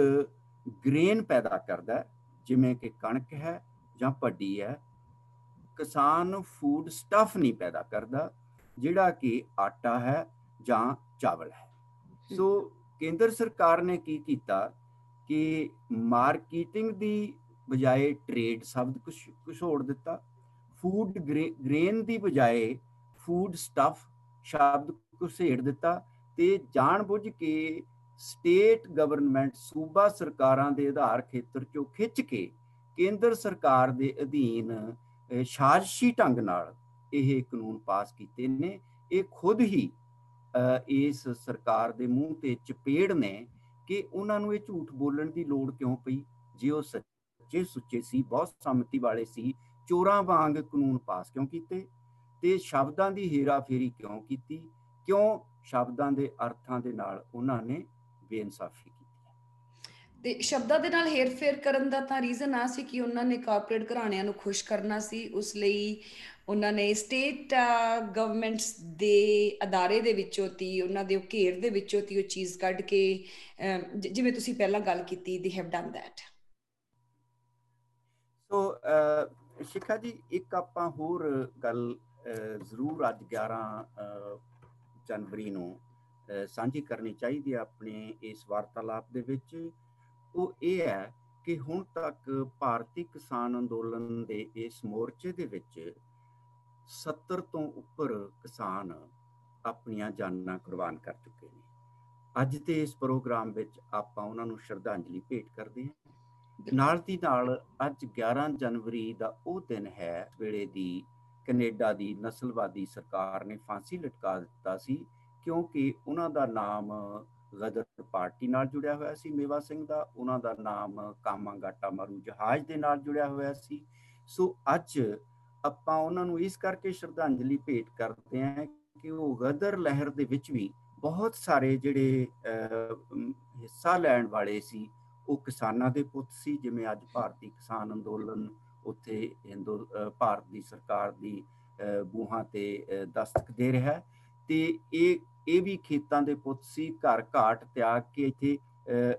ਗ੍ਰੇਨ ਪੈਦਾ ਕਰਦਾ ਜਿਵੇਂ ਕਿ ਕਣਕ ਹੈ ਜਾਂ ਪੱਡੀ ਹੈ। ਕਿਸਾਨ ਫੂਡ ਸਟਫ ਨਹੀਂ ਪੈਦਾ ਕਰਦਾ ਜਿਹੜਾ ਕਿ ਆਟਾ ਹੈ ਜਾਂ ਚਾਵਲ ਹੈ। ਸੋ ਕੇਂਦਰ ਸਰਕਾਰ ਨੇ ਕੀ ਕੀਤਾ ਕਿ ਮਾਰਕੀਟਿੰਗ ਦੀ ਬਜਾਏ ਟ੍ਰੇਡ ਸ਼ਬਦ ਕੁਝ ਕੁਝ ਹੋਰ ਦਿੱਤਾ। ਫੂਡ ਗ੍ਰੇਨ ਦੀ ਬਜਾਏ ਫੂਡ ਸਟਫ ਸ਼ਬਦ ਕੁਸੇੜ ਦਿੱਤਾ ਤੇ ਜਾਣਬੁੱਝ ਕੇ ਸਟੇਟ ਗਵਰਨਮੈਂਟ ਸੂਬਾ ਸਰਕਾਰਾਂ ਦੇ ਆਧਾਰ ਖੇਤਰ ਚੋਂ ਖਿੱਚ ਕੇ ਕੇਂਦਰ ਸਰਕਾਰ ਦੇ ਅਧੀਨ ਸਾਜ਼ਿਸ਼ੀ ਢੰਗ ਨਾਲ ਇਹ ਕਾਨੂੰਨ ਪਾਸ ਕੀਤੇ ਨੇ। ਇਹ ਖੁਦ ਹੀ ਇਸ ਸਰਕਾਰ ਦੇ ਮੂੰਹ ਤੇ ਚਪੇੜ ਨੇ ਕਿ ਉਹਨਾਂ ਨੂੰ ਇਹ ਝੂਠ ਬੋਲਣ ਦੀ ਲੋੜ ਕਿਉਂ ਪਈ? ਜੇ ਉਹ ਸੱਚੇ ਸੁੱਚੇ ਸੀ, ਬਹੁਤ ਸੰਮਤੀ ਵਾਲੇ ਸੀ, ਚੋਰਾਂ ਵਾਂਗ ਕਾਨੂੰਨ ਪਾਸ ਕਿਉਂ ਕੀਤੇ? ਤੇ ਸ਼ਬਦਾਂ ਦੀ ਹੀਰਾ ਫੇਰੀ ਕਿਉਂ ਕੀਤੀ? ਕਿਉਂ ਸ਼ਬਦਾਂ ਦੇ ਅਰਥਾਂ ਦੇ ਨਾਲ ਉਹਨਾਂ ਨੇ ਬੇਇਨਸਾਫੀ ਕੀਤੀ ਤੇ ਸ਼ਬਦਾਂ ਦੇ ਨਾਲ ਹੇਰ-ਫੇਰ ਕਰਨ ਦਾ ਤਾਂ ਰੀਜ਼ਨ ਆ ਸੀ ਕਿ ਉਹਨਾਂ ਨੇ ਕਾਰਪੋਰੇਟ ਘਰਾਣਿਆਂ ਨੂੰ ਖੁਸ਼ ਕਰਨਾ ਸੀ। ਉਸ ਲਈ ਉਹਨਾਂ ਨੇ ਸਟੇਟ ਗਵਰਨਮੈਂਟਸ ਦੇ ਅਦਾਰੇ ਦੇ ਵਿੱਚੋਂ ਤੀ, ਉਹਨਾਂ ਦੇ ਘੇਰ ਦੇ ਵਿੱਚੋਂ ਤੀ ਉਹ ਚੀਜ਼ ਕੱਢ ਕੇ ਜਿਵੇਂ ਤੁਸੀਂ ਪਹਿਲਾਂ ਗੱਲ ਕੀਤੀ they have done that so Shikha ji, ਇੱਕ ਆਪਾਂ ਹੋਰ ਗੱਲ ਜ਼ਰੂਰ ਅੱਜ 11 ਜਨਵਰੀ ਨੂੰ ਸਾਂਝੀ ਕਰਨੀ ਚਾਹੀਦੀ ਹੈ ਆਪਣੇ ਇਸ ਵਾਰਤਾਲਾਪ ਦੇ ਵਿੱਚ। ਉਹ ਇਹ ਹੈ ਕਿ ਹੁਣ ਤੱਕ ਭਾਰਤੀ ਕਿਸਾਨ ਅੰਦੋਲਨ ਦੇ ਇਸ ਮੋਰਚੇ ਦੇ ਵਿੱਚ 70 ਤੋਂ ਉੱਪਰ ਕਿਸਾਨ ਆਪਣੀਆਂ ਜਾਨਾਂ ਕੁਰਬਾਨ ਕਰ ਚੁੱਕੇ ਨੇ। ਅੱਜ ਦੇ ਇਸ ਪ੍ਰੋਗਰਾਮ ਵਿੱਚ ਆਪਾਂ ਉਹਨਾਂ ਨੂੰ ਸ਼ਰਧਾਂਜਲੀ ਭੇਟ ਕਰਦੇ ਹਾਂ। ਨਾਲ ਦੀ ਨਾਲ ਅੱਜ 11 ਜਨਵਰੀ ਦਾ ਉਹ ਦਿਨ ਹੈ ਵੇਲੇ ਦੀ ਕੈਨੇਡਾ ਦੀ ਨਸਲਵਾਦੀ ਸਰਕਾਰ ਨੇ ਫਾਂਸੀ ਲਟਕਾ ਦਿੱਤਾ ਸੀ ਕਿਉਂਕਿ ਉਹਨਾਂ ਦਾ ਨਾਮ ਗਦਰ ਪਾਰਟੀ ਨਾਲ ਜੁੜਿਆ ਹੋਇਆ ਸੀ ਮੇਵਾ ਸਿੰਘ ਦਾ, ਉਹਨਾਂ ਦਾ ਨਾਮ ਕਾਮਾਂਗਾਟਾ ਮਾਰੂ ਜਹਾਜ਼ ਦੇ ਨਾਲ ਜੁੜਿਆ ਹੋਇਆ ਸੀ। ਸੋ ਅੱਜ ਆਪਾਂ ਉਹਨਾਂ ਨੂੰ ਇਸ ਕਰਕੇ ਸ਼ਰਧਾਂਜਲੀ ਭੇਟ ਕਰਦੇ ਹਾਂ ਕਿ ਉਹ ਗਦਰ ਲਹਿਰ ਦੇ ਵਿੱਚ ਵੀ ਬਹੁਤ ਸਾਰੇ ਜਿਹੜੇ ਹਿੱਸਾ ਲੈਣ ਵਾਲੇ ਸੀ, ਉਹ ਕਿਸਾਨਾਂ ਦੇ ਪੁੱਤ ਸੀ, ਜਿਵੇਂ ਅੱਜ ਭਾਰਤੀ ਕਿਸਾਨ ਅੰਦੋਲਨ ਉੱਥੇ ਹਿੰਦੂ ਭਾਰਤ ਦੀ ਸਰਕਾਰ ਦੀ ਬੂਹਾਂ ਤੇ ਦਸਤਕ ਦੇ ਰਿਹਾ ਤੇ ਇਹ ਇਹ ਵੀ ਖੇਤਾਂ ਦੇ ਪੁੱਤ ਸੀ, ਘਰ ਘਾਟ ਤਿਆਗ ਕੇ ਇੱਥੇ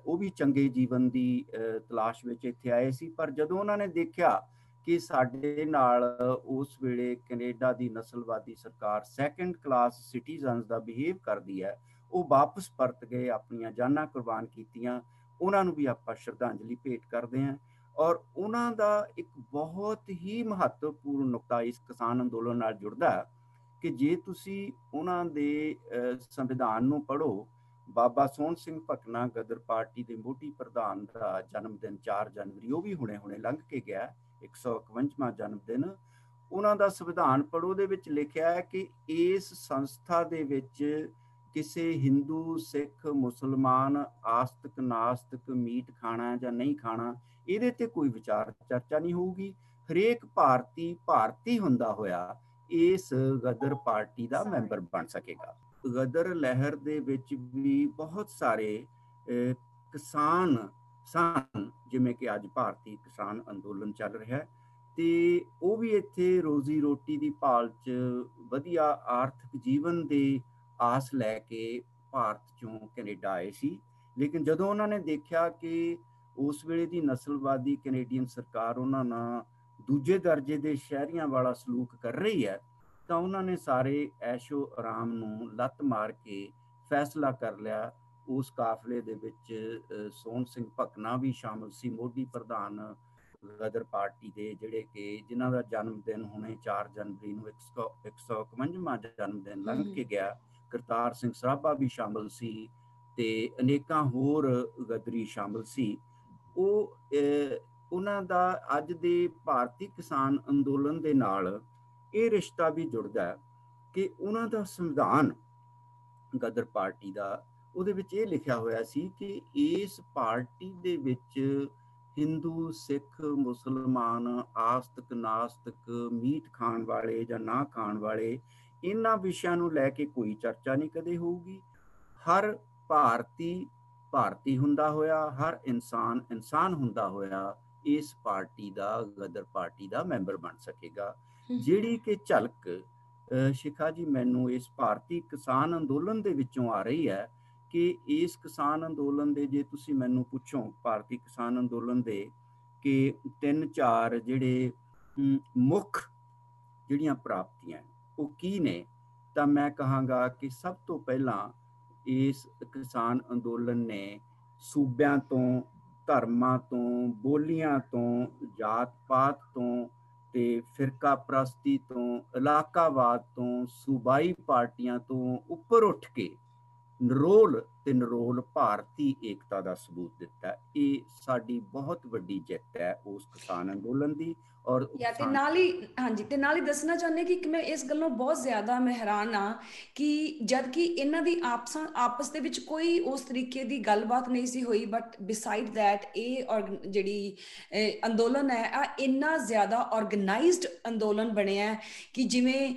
ਉਹ ਵੀ ਚੰਗੇ ਜੀਵਨ ਦੀ ਤਲਾਸ਼ ਵਿੱਚ ਇੱਥੇ ਆਏ ਸੀ। ਪਰ ਜਦੋਂ ਉਹਨਾਂ ਨੇ ਦੇਖਿਆ ਕਿ ਸਾਡੇ ਨਾਲ ਉਸ ਵੇਲੇ ਕੈਨੇਡਾ ਦੀ ਨਸਲਵਾਦੀ ਸਰਕਾਰ ਸੈਕੰਡ ਕਲਾਸ ਸਿਟੀਜ਼ਨਸ ਦਾ ਬਿਹੇਵ ਕਰਦੀ ਹੈ, ਉਹ ਵਾਪਸ ਪਰਤ ਗਏ, ਆਪਣੀਆਂ ਜਾਨਾਂ ਕੁਰਬਾਨ ਕੀਤੀਆਂ। ਉਹਨਾਂ ਨੂੰ ਵੀ ਆਪਾਂ ਸ਼ਰਧਾਂਜਲੀ ਭੇਟ ਕਰਦੇ ਹਾਂ। ਔਰ ਉਹਨਾਂ ਦਾ ਇੱਕ ਬਹੁਤ ਹੀ ਮਹੱਤਵਪੂਰਨ ਨੁਕਤਾ ਇਸ ਕਿਸਾਨ ਅੰਦੋਲਨ ਨਾਲ ਜੁੜਦਾ ਹੈ। ਕਿ ਜੇ ਤੁਸੀਂ ਉਹਨਾਂ ਦੇ ਸੰਵਿਧਾਨ ਨੂੰ ਪੜ੍ਹੋ, ਬਾਬਾ ਸੋਹਣ ਸਿੰਘ ਭਕਨਾ ਗਦਰ ਪਾਰਟੀ ਦੇ ਮੋਢੀ ਪ੍ਰਧਾਨ ਦਾ ਜਨਮ ਦਿਨ 4 ਜਨਵਰੀ, ਉਹ ਵੀ ਹੁਣੇ-ਹੁਣੇ ਲੰਘ ਕੇ ਗਿਆ 151ਵਾਂ ਜਨਮ ਦਿਨ ਉਹਨਾਂ ਦਾ ਸੰਵਿਧਾਨ ਪੜੋ ਦੇ ਵਿੱਚ ਲਿਖਿਆ ਹੈ ਕਿ ਇਸ ਸੰਸਥਾ ਦੇ ਵਿੱਚ ਕਿਸੇ ਹਿੰਦੂ, ਸਿੱਖ, ਮੁਸਲਮਾਨ, ਆਸਤਕ, ਨਾਸਤਕ, ਮੀਟ ਖਾਣਾ ਜਾਂ ਨਹੀਂ ਖਾਣਾ, ਇਹਦੇ ਤੇ ਕੋਈ ਵਿਚਾਰ ਚਰਚਾ ਨਹੀਂ ਹੋਊਗੀ। ਹਰੇਕ ਭਾਰਤੀ ਭਾਰਤੀ ਹੁੰਦਾ ਹੋਇਆ ਇਸ ਗਦਰ ਪਾਰਟੀ ਦਾ ਮੈਂਬਰ ਬਣ ਸਕੇਗਾ। ਗਦਰ ਲਹਿਰ ਦੇ ਵਿੱਚ ਵੀ ਬਹੁਤ ਸਾਰੇ ਕਿਸਾਨ ਸਨ ਜਿਵੇਂ ਕਿ ਅੱਜ ਭਾਰਤੀ ਕਿਸਾਨ ਅੰਦੋਲਨ ਚੱਲ ਰਿਹਾ ਹੈ। ਤੇ ਉਹ ਵੀ ਇੱਥੇ ਰੋਜ਼ੀ ਰੋਟੀ ਦੀ ਭਾਲ 'ਚ ਵਧੀਆ ਆਰਥਿਕ ਜੀਵਨ ਦੇ ਆਸ ਲੈ ਕੇ ਭਾਰਤ ਚੋਂ ਕੈਨੇਡਾ ਆਏ ਸੀ। ਲੇਕਿਨ ਜਦੋਂ ਉਹਨਾਂ ਨੇ ਦੇਖਿਆ ਕਿ ਉਸ ਵੇਲੇ ਦੀ ਨਸਲਵਾਦੀ ਕੈਨੇਡੀਅਨ ਸਰਕਾਰ ਉਹਨਾਂ ਨਾਲ ਦੂਜੇ ਦਰਜੇ ਦੇ ਸ਼ਹਿਰੀਆਂ ਵਾਲਾ ਸਲੂਕ ਕਰ ਰਹੀ ਹੈ ਤਾਂ ਉਹਨਾਂ ਨੇ ਸਾਰੇ ਐਸ਼ੋ ਆਰਾਮ ਨੂੰ ਲੱਤ ਮਾਰ ਕੇ ਫੈਸਲਾ ਕਰ ਲਿਆ। ਉਸ ਕਾਫਲੇ ਦੇ ਵਿੱਚ ਸੋਨ ਸਿੰਘ ਭਕਨਾ ਵੀ ਸ਼ਾਮਲ ਸੀ। ਮੋਢੀ ਪ੍ਰਧਾਨ ਗਦਰ ਪਾਰਟੀ ਦੇ ਜਿਹੜੇ ਕਿ ਜਿਨ੍ਹਾਂ ਦਾ ਜਨਮ ਦਿਨ ਹੁਣੇ 4 ਜਨਵਰੀ ਨੂੰ 151ਵਾਂ ਜਨਮ ਦਿਨ ਲੰਘ ਕੇ ਗਿਆ ਕਰਤਾਰ ਸਿੰਘ ਸਰਾਭਾ ਵੀ ਸ਼ਾਮਲ ਸੀ ਤੇ ਅਨੇਕਾਂ ਹੋਰ ਗਦਰੀ ਸ਼ਾਮਲ ਸੀ। ਉਹ ਉਹਨਾਂ ਦਾ ਅੱਜ ਦੇ ਭਾਰਤੀ ਕਿਸਾਨ ਅੰਦੋਲਨ ਦੇ ਨਾਲ ਇਹ ਰਿਸ਼ਤਾ ਵੀ ਜੁੜਦਾ ਹੈ ਕਿ ਉਹਨਾਂ ਦਾ ਸੰਵਿਧਾਨ ਗਦਰ ਪਾਰਟੀ ਦਾ, ਉਹਦੇ ਵਿੱਚ ਇਹ ਲਿਖਿਆ ਹੋਇਆ ਸੀ ਕਿ ਇਸ ਪਾਰਟੀ ਦੇ ਵਿੱਚ ਹਿੰਦੂ, ਸਿੱਖ, ਮੁਸਲਮਾਨ, ਆਸਤਕ, ਨਾਸਤਕ, ਮੀਟ ਖਾਣ ਵਾਲੇ ਜਾਂ ਨਾ ਖਾਣ ਵਾਲੇ, ਇਹਨਾਂ ਵਿਸ਼ਿਆਂ ਨੂੰ ਲੈ ਕੇ ਕੋਈ ਚਰਚਾ ਨਹੀਂ ਕਦੇ ਹੋਊਗੀ। ਹਰ ਭਾਰਤੀ ਭਾਰਤੀ ਹੁੰਦਾ ਹੋਇਆ, ਹਰ ਇਨਸਾਨ ਇਨਸਾਨ ਹੁੰਦਾ ਹੋਇਆ ਇਸ ਪਾਰਟੀ ਦਾ ਗਦਰ ਪਾਰਟੀ ਦਾ ਮੈਂਬਰ ਬਣ ਸਕੇਗਾ। ਜਿਹੜੀ ਕਿ ਝਲਕ ਸ਼ਿਖਾ ਜੀ ਮੈਨੂੰ ਇਸ ਭਾਰਤੀ ਕਿਸਾਨ ਅੰਦੋਲਨ ਦੇ ਵਿੱਚੋਂ ਆ ਰਹੀ ਹੈ ਕਿ ਇਸ ਕਿਸਾਨ ਅੰਦੋਲਨ ਦੇ ਜੇ ਤੁਸੀਂ ਮੈਨੂੰ ਪੁੱਛੋ ਭਾਰਤੀ ਕਿਸਾਨ ਅੰਦੋਲਨ ਦੇ ਕਿ ਤਿੰਨ ਚਾਰ ਜਿਹੜੇ ਮੁੱਖ ਜਿਹੜੀਆਂ ਪ੍ਰਾਪਤੀਆਂ ਉਹ ਕੀ ਨੇ ਤਾਂ ਮੈਂ ਕਹਾਂਗਾ ਕਿ ਸਭ ਤੋਂ ਪਹਿਲਾਂ ਇਸ ਕਿਸਾਨ ਅੰਦੋਲਨ ਨੇ ਸੂਬਿਆਂ ਤੋਂ ਧਰਮਾਂ ਤੋਂ, ਬੋਲੀਆਂ ਤੋਂ ਜਾਤ ਪਾਤ ਤੋਂ ਤੇ ਫਿਰਕਾ ਪ੍ਰਸਤੀ ਤੋਂ ਇਲਾਕਾਵਾਦ ਤੋਂ, ਸੂਬਾਈ ਪਾਰਟੀਆਂ ਤੋਂ ਉੱਪਰ ਉੱਠ ਕੇ ਨਰੋਲ ਤੇ ਨਰੋਲ ਭਾਰਤੀ ਏਕਤਾ ਦਾ ਸਬੂਤ ਦਿੱਤਾ। ਇਹ ਸਾਡੀ ਬਹੁਤ ਵੱਡੀ ਜਿੱਤ ਹੈ ਉਸ ਕਿਸਾਨ ਅੰਦੋਲਨ ਦੀ ਔਰ ਯਾ ਤੇ ਨਾਲ ਹੀ ਹਾਂਜੀ ਤੇ ਨਾਲ ਹੀ ਦੱਸਣਾ ਚਾਹੁੰਦੇ ਕਿ ਮੈਂ ਇਸ ਗੱਲੋਂ ਬਹੁਤ ਜ਼ਿਆਦਾ ਮਹਿਰਾਨ ਆ ਕਿ ਜਦ ਕਿ ਇਹਨਾਂ ਦੀ ਆਪਸਾਂ ਆਪਸ ਦੇ ਵਿੱਚ ਕੋਈ ਉਸ ਤਰੀਕੇ ਦੀ ਗੱਲਬਾਤ ਨਹੀਂ ਸੀ ਹੋਈ ਬਟ ਬਿਸਾਈਡ ਥੈਟ ਇਹ ਜਿਹੜੀ ਅੰਦੋਲਨ ਹੈ ਆ ਇੰਨਾ ਜ਼ਿਆਦਾ ਆਰਗੇਨਾਈਜ਼ਡ ਅੰਦੋਲਨ ਬਣਿਆ ਕਿ ਜਿਵੇਂ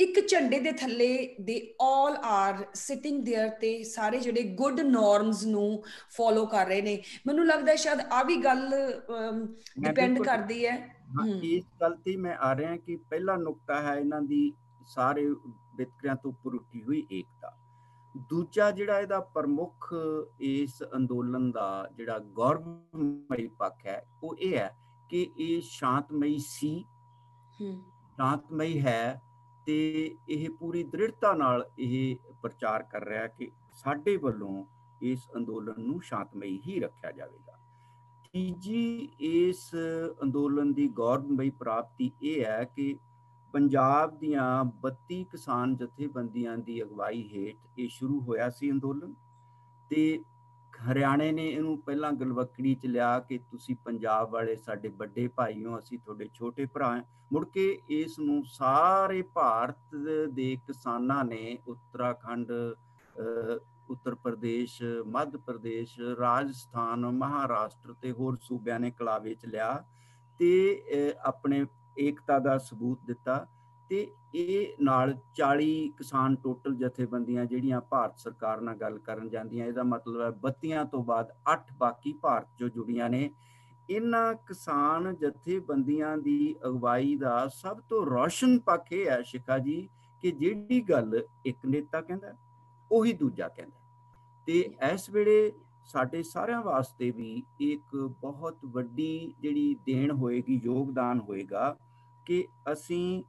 ਇੱਕ ਝੰਡੇ ਦੇ ਥੱਲੇ ਦੇ 올 ਆਰ ਸਿਟਿੰਗ देयर ਤੇ ਸਾਰੇ ਜਿਹੜੇ ਗੁੱਡ ਨਾਰਮਸ ਨੂੰ ਫੋਲੋ ਕਰ ਰਹੇ ਨੇ ਮੈਨੂੰ ਲੱਗਦਾ ਸ਼ਾਇਦ ਆ ਵੀ ਗੱਲ ਡਿਪੈਂਡ ਕਰਦੀ ਹੈ ਇਸ ਗੱਲ ਤੇ ਮੈਂ ਆ ਰਿਹਾ ਕਿ ਪਹਿਲਾ ਨੁਕਤਾ ਹੈ ਇਹਨਾਂ ਦੀ ਸਾਰੇ ਵਿਤਕਰਿਆਂ ਤੋਂ ਉੱਪਰ ਉੱਠੀ ਹੋਈ ਏਕਤਾ ਦੂਜਾ ਜਿਹੜਾ ਇਹਦਾ ਪ੍ਰਮੁੱਖ ਇਸ ਅੰਦੋਲਨ ਦਾ ਜਿਹੜਾ ਗੌਰਵਮਈ ਪੱਖ ਹੈ ਉਹ ਇਹ ਹੈ ਕਿ ਇਹ ਸ਼ਾਂਤਮਈ ਸੀ ਸ਼ਾਂਤਮਈ ਹੈ ਤੇ ਇਹ ਪੂਰੀ ਦ੍ਰਿੜਤਾ ਨਾਲ ਇਹ ਪ੍ਰਚਾਰ ਕਰ ਰਿਹਾ ਕਿ ਸਾਡੇ ਵੱਲੋਂ ਇਸ ਅੰਦੋਲਨ ਨੂੰ ਸ਼ਾਂਤਮਈ ਹੀ ਰੱਖਿਆ ਜਾਵੇਗਾ। ਤੀਜੀ ਇਸ ਅੰਦੋਲਨ ਦੀ ਗੌਰਵਮਈ ਪ੍ਰਾਪਤੀ ਇਹ ਹੈ ਕਿ ਪੰਜਾਬ ਦੀਆਂ 32 ਕਿਸਾਨ ਜਥੇਬੰਦੀਆਂ ਦੀ ਅਗਵਾਈ ਹੇਠ ਇਹ ਸ਼ੁਰੂ ਹੋਇਆ ਸੀ ਅੰਦੋਲਨ ਤੇ ਹਰਿਆਣੇ ਨੇ ਇਹਨੂੰ ਪਹਿਲਾਂ ਗਲਵਕੜੀ ਚ ਲਿਆ ਕਿ ਤੁਸੀਂ ਪੰਜਾਬ ਵਾਲੇ ਸਾਡੇ ਵੱਡੇ ਭਾਈ ਹੋ, ਅਸੀਂ ਤੁਹਾਡੇ ਛੋਟੇ ਭਰਾ ਹਾਂ। ਮੁੜ ਕੇ ਇਸ ਨੂੰ ਸਾਰੇ ਭਾਰਤ ਦੇ ਕਿਸਾਨਾਂ ਨੇ ਉੱਤਰਾਖੰਡ ਉੱਤਰ ਪ੍ਰਦੇਸ਼, ਮੱਧ ਪ੍ਰਦੇਸ਼, ਰਾਜਸਥਾਨ, ਮਹਾਰਾਸ਼ਟਰ ਤੇ ਹੋਰ ਸੂਬਿਆਂ ਨੇ ਕਲਾਵੇ ਚ ਲਿਆ ਤੇ ਆਪਣੇ ਏਕਤਾ ਦਾ ਸਬੂਤ ਦਿੱਤਾ। ਤੇ ਇਹ ਨਾਲ 40 ਕਿਸਾਨ ਟੋਟਲ ਜਥੇਬੰਦੀਆਂ ਜਿਹੜੀਆਂ ਭਾਰਤ ਸਰਕਾਰ ਨਾਲ ਗੱਲ ਕਰਨ ਜਾਂਦੀਆਂ, ਇਹਦਾ ਮਤਲਬ ਹੈ 32 ਤੋਂ ਬਾਅਦ 8 ਬਾਕੀ ਭਾਰਤ ਜੋ ਜੁੜੀਆਂ ਨੇ। ਇਹਨਾਂ ਕਿਸਾਨ ਜਥੇਬੰਦੀਆਂ ਦੀ ਅਗਵਾਈ ਦਾ ਸਭ ਤੋਂ ਰੌਸ਼ਨ ਪੱਖ ਇਹ ਹੈ ਸ਼ਿਕਾ ਜੀ ਕਿ ਜਿਹੜੀ ਗੱਲ ਇੱਕ ਨੇਤਾ ਕਹਿੰਦਾ, ਉਹੀ ਦੂਜਾ ਕਹਿੰਦਾ। ਤੇ ਇਸ ਵੇਲੇ ਸਾਡੇ ਸਾਰਿਆਂ ਵਾਸਤੇ ਵੀ ਇੱਕ ਬਹੁਤ ਵੱਡੀ ਜਿਹੜੀ ਦੇਣ ਹੋਏਗੀ, ਯੋਗਦਾਨ ਹੋਏਗਾ ਕਿ ਅਸੀਂ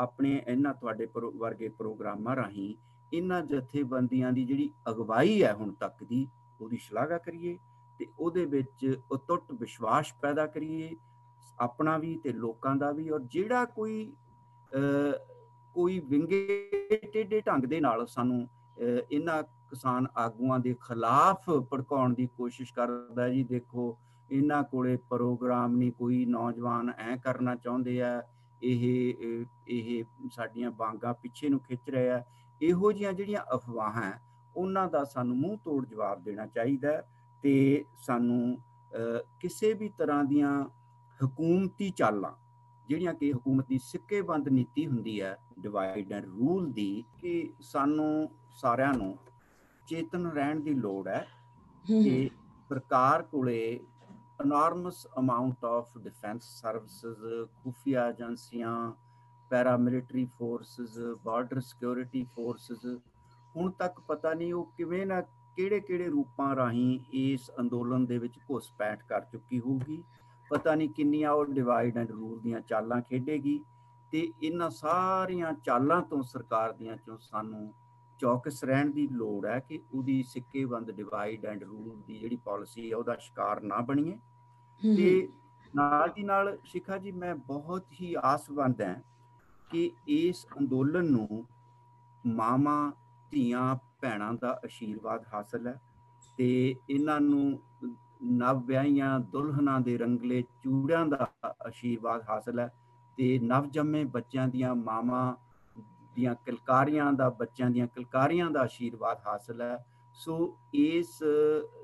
ਆਪਣੇ ਇਹਨਾਂ ਤੁਹਾਡੇ ਵਰਗੇ ਪ੍ਰੋਗਰਾਮਾਂ ਰਾਹੀਂ ਇਹਨਾਂ ਜਥੇਬੰਦੀਆਂ ਦੀ ਜਿਹੜੀ ਅਗਵਾਈ ਹੈ ਹੁਣ ਤੱਕ ਦੀ, ਉਹਦੀ ਸ਼ਲਾਘਾ ਕਰੀਏ ਤੇ ਉਹਦੇ ਵਿੱਚ ਉਤਟ ਵਿਸ਼ਵਾਸ ਪੈਦਾ ਕਰੀਏ, ਆਪਣਾ ਵੀ ਤੇ ਲੋਕਾਂ ਦਾ ਵੀ ਔਰ ਜਿਹੜਾ ਕੋਈ ਕੋਈ ਵਿੰਗੇ ਟੇਡੇ ਢੰਗ ਦੇ ਨਾਲ ਸਾਨੂੰ ਇਹਨਾਂ ਕਿਸਾਨ ਆਗੂਆਂ ਦੇ ਖਿਲਾਫ ਭੜਕਾਉਣ ਦੀ ਕੋਸ਼ਿਸ਼ ਕਰਦਾ ਜੀ, ਦੇਖੋ, ਇਹਨਾਂ ਕੋਲੇ ਪ੍ਰੋਗਰਾਮ ਨਹੀਂ ਕੋਈ ਨੌਜਵਾਨ ਐ ਕਰਨਾ ਚਾਹੁੰਦੇ ਆ ਇਹ ਇਹ ਸਾਡੀਆਂ ਬਾਂਗਾ ਪਿੱਛੇ ਨੂੰ ਖਿੱਚ ਰਿਹਾ ਇਹੋ ਜੀਆਂ ਜਿਹੜੀਆਂ ਅਫਵਾਹਾਂ ਉਹਨਾਂ ਦਾ ਸਾਨੂੰ ਮੂੰਹ ਤੋੜ ਜਵਾਬ ਦੇਣਾ ਚਾਹੀਦਾ ਤੇ ਸਾਨੂੰ ਕਿਸੇ ਵੀ ਤਰ੍ਹਾਂ ਦੀਆਂ ਹਕੂਮਤੀ ਚਾਲਾਂ ਜਿਹੜੀਆਂ ਕਿ ਹਕੂਮਤ ਦੀ ਸਿੱਕੇਬੰਦ ਨੀਤੀ ਹੁੰਦੀ ਹੈ ਡਿਵਾਈਡ ਐਂਡ ਰੂਲ ਦੀ ਕਿ ਸਾਨੂੰ ਸਾਰਿਆਂ ਨੂੰ ਚੇਤਨ ਰਹਿਣ ਦੀ ਲੋੜ ਹੈ ਕਿ ਸਰਕਾਰ ਕੋਲੇ enormous amount of defense services ਖੁਫੀਆ ਏਜੰਸੀਆਂ paramilitary forces border security forces ਹੁਣ ਤੱਕ ਪਤਾ ਨਹੀਂ ਉਹ ਕਿਵੇਂ ਨਾ ਕਿਹੜੇ-ਕਿਹੜੇ ਰੂਪਾਂ ਰਾਹੀਂ ਇਸ ਅੰਦੋਲਨ ਦੇ ਵਿੱਚ ਘੁਸਪੈਠ ਕਰ ਚੁੱਕੀ ਹੋਊਗੀ। ਪਤਾ ਨਹੀਂ ਕਿੰਨੀਆਂ ਉਹ ਡਿਵਾਈਡ ਐਂਡ ਰੂਲ ਦੀਆਂ ਚਾਲਾਂ ਖੇਡੇਗੀ ਤੇ ਇਹਨਾਂ ਸਾਰੀਆਂ ਚਾਲਾਂ ਤੋਂ ਸਰਕਾਰ ਦੀਆਂ ਚੋਂ ਸਾਨੂੰ ਚੌਕਸ ਰਹਿਣ ਦੀ ਲੋੜ ਹੈ ਕਿ ਉਹਦੀ ਸਿੱਕੇਬੰਦ ਡਿਵਾਈਡ ਐਂਡ ਰੂਲ ਦੀ ਜਿਹੜੀ ਪਾਲਿਸੀ ਹੈ, ਉਹਦਾ ਸ਼ਿਕਾਰ ਨਾ ਬਣੀਏ। ਤੇ ਨਾਲ ਦੀ ਨਾਲ ਸ਼ਿਖਾ ਜੀ ਮੈਂ ਬਹੁਤ ਹੀ ਆਸਵੰਦ ਹਾਂ ਕਿ ਇਸ ਅੰਦੋਲਨ ਨੂੰ ਮਾਮਾ ਧੀਆਂ ਭੈਣਾਂ ਦਾ ਅਸ਼ੀਰਵਾਦ ਹਾਸਲ ਹੈ ਤੇ ਇਹਨਾਂ ਨੂੰ ਨਵ ਵਿਆਹੀਆਂ ਦੁਲਹਨਾਂ ਦੇ ਰੰਗਲੇ ਚੂੜਿਆਂ ਦਾ ਅਸ਼ੀਰਵਾਦ ਹਾਸਲ ਹੈ ਤੇ ਨਵ ਜੰਮੇ ਬੱਚਿਆਂ ਦੀਆਂ ਮਾਮਾ ਦੀਆਂ ਕਿਲਕਾਰੀਆਂ ਦਾ ਬੱਚਿਆਂ ਦੀਆਂ ਕਿਲਕਾਰੀਆਂ ਦਾ ਅਸ਼ੀਰਵਾਦ ਹਾਸਲ ਹੈ। ਸੋ ਇਸ